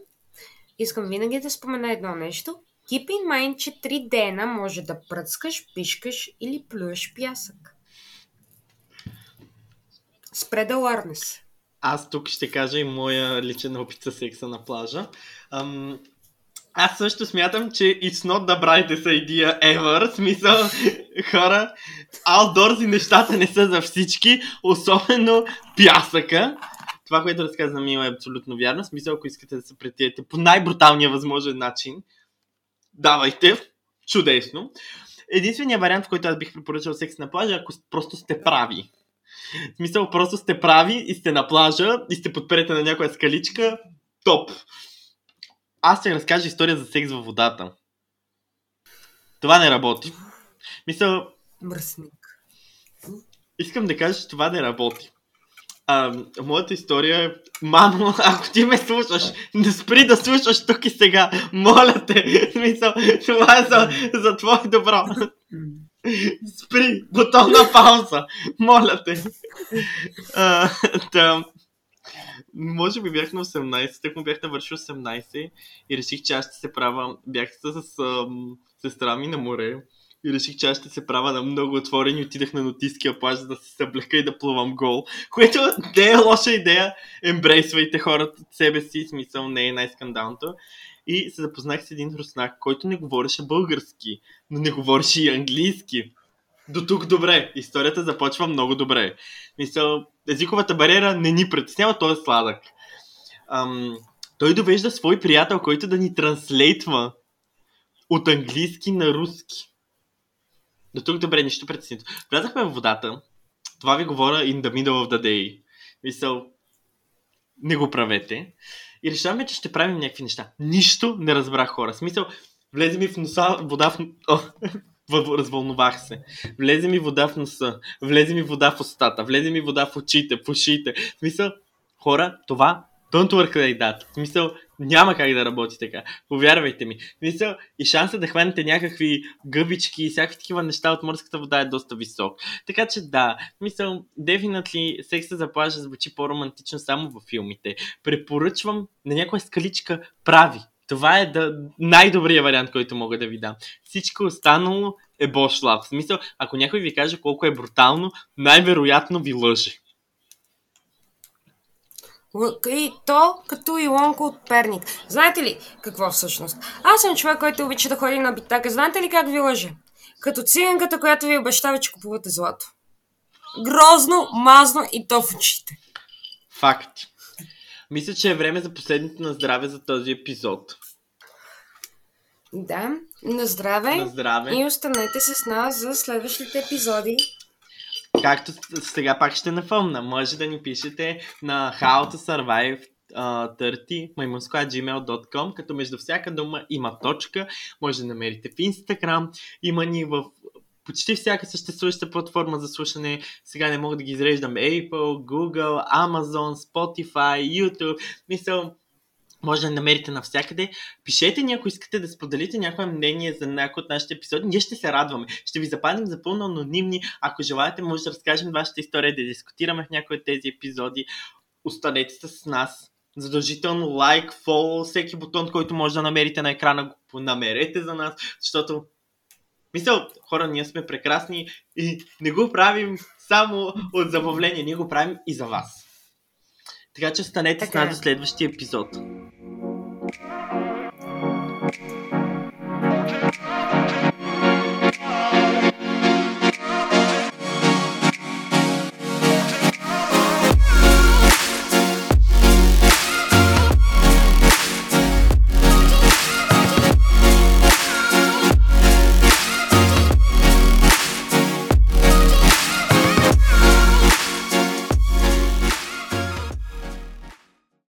искам винаги да спомена едно нещо. Keep in mind, че три дена може да пръцкаш, пишкаш или плюеш пясък. Spread awareness. Аз тук ще кажа и моя личен опит с секса на плажа. Ам, аз също смятам, че it's not the brightest idea ever. Смисъл, хора, outdoors и нещата не са за всички, особено пясъка. Това, което разказа Мила е абсолютно вярно. Смисъл, ако искате да се претиете по най-бруталния възможен начин, давайте. Чудесно. Единственият вариант, в който аз бих препоръчал секс на плажа, ако просто сте прави. В смисъл, просто сте прави и сте на плажа и сте подперете на някоя скаличка. Топ! Аз ще разкажа история за секс във водата. Това не работи. Мисля... Мръсник. Искам да кажа, че това не работи. А, моята история е... Мамо, ако ти ме слушаш, не спри да слушаш тук и сега. Моля те. Мисъл, това е за, за твое добро. Спри, бутон на пауза. Моля те. А, да. Може би бях на 18, тък му бях навършил 18 и реших, че аз ще се правя. Бях с, ам, сестра ми на море и реших, че аз ще се правя на много отворени. Отидах на нотиския плаж, за да се съблека и да плувам гол. Което не е лоша идея. Ембрейсвайте хората от себе си, смисъл не е най-скандалното. И се запознах с един руснак, който не говореше български, но не говореше и английски. До тук добре. Историята започва много добре. Мисъл, езиковата бариера не ни притеснява, той е сладък. Ам, той довежда свой приятел, който да ни транслейтва от английски на руски. До тук добре, нищо притеснито. Влязахме в водата. Това ви говоря in the middle of the day. Мисъл, не го правете. И решаваме, че ще правим някакви неща. Нищо не разбрах хора. Смисъл, влезе ми в носа вода в... О, развълнувах се. Влезе ми вода в носа, влезе ми вода в устата, влезе ми вода в очите, в ушите. В смисъл, хора, това don't work like that. В смисъл, няма как да работи така. Повярвайте ми. В смисъл, и шанса да хванете някакви гъбички и всякакви такива неща от морската вода е доста висок. Така че да, в смисъл, definitely секса за плажа звучи по-романтично само във филмите. Препоръчвам на някоя скаличка прави. Това е да, най-добрият вариант, който мога да ви дам. Всичко останало е бошлав. В смисъл, ако някой ви каже колко е брутално, най-вероятно ви лъже. И то като Илонко от Перник. Знаете ли какво всъщност? Аз съм човек, който обича да ходи на битака. Знаете ли как ви лъже? Като циганката, която ви обещава, че купувате злато. Грозно, мазно и то в очите. Факт. Мисля, че е време за последното на здраве за този епизод. Да, на здраве. На здраве. И останете с нас за следващите епизоди. Както сега пак ще напомня, може да ни пишете на how to survive uh, 30 maimunsko.gmail.com, като между всяка дума има точка, може да намерите в Instagram, има ни в почти всяка съществуваща платформа за слушане. Сега не мога да ги изреждам. Apple, Google, Amazon, Spotify, YouTube. Мисъл, може да намерите навсякъде. Пишете ни, ако искате да споделите някое мнение за някой от нашите епизоди. Ние ще се радваме. Ще ви запазим за пълно анонимни. Ако желаете, може да разкажем вашата история, да дискутираме в някои от тези епизоди. Останете с нас. Задължително лайк, фоло, всеки бутон, който може да намерите на екрана, го намерете за нас, защото Мисъл, хора, ние сме прекрасни и не го правим само от забавление, ние го правим и за вас. Така че станете така. с нас до следващия епизод.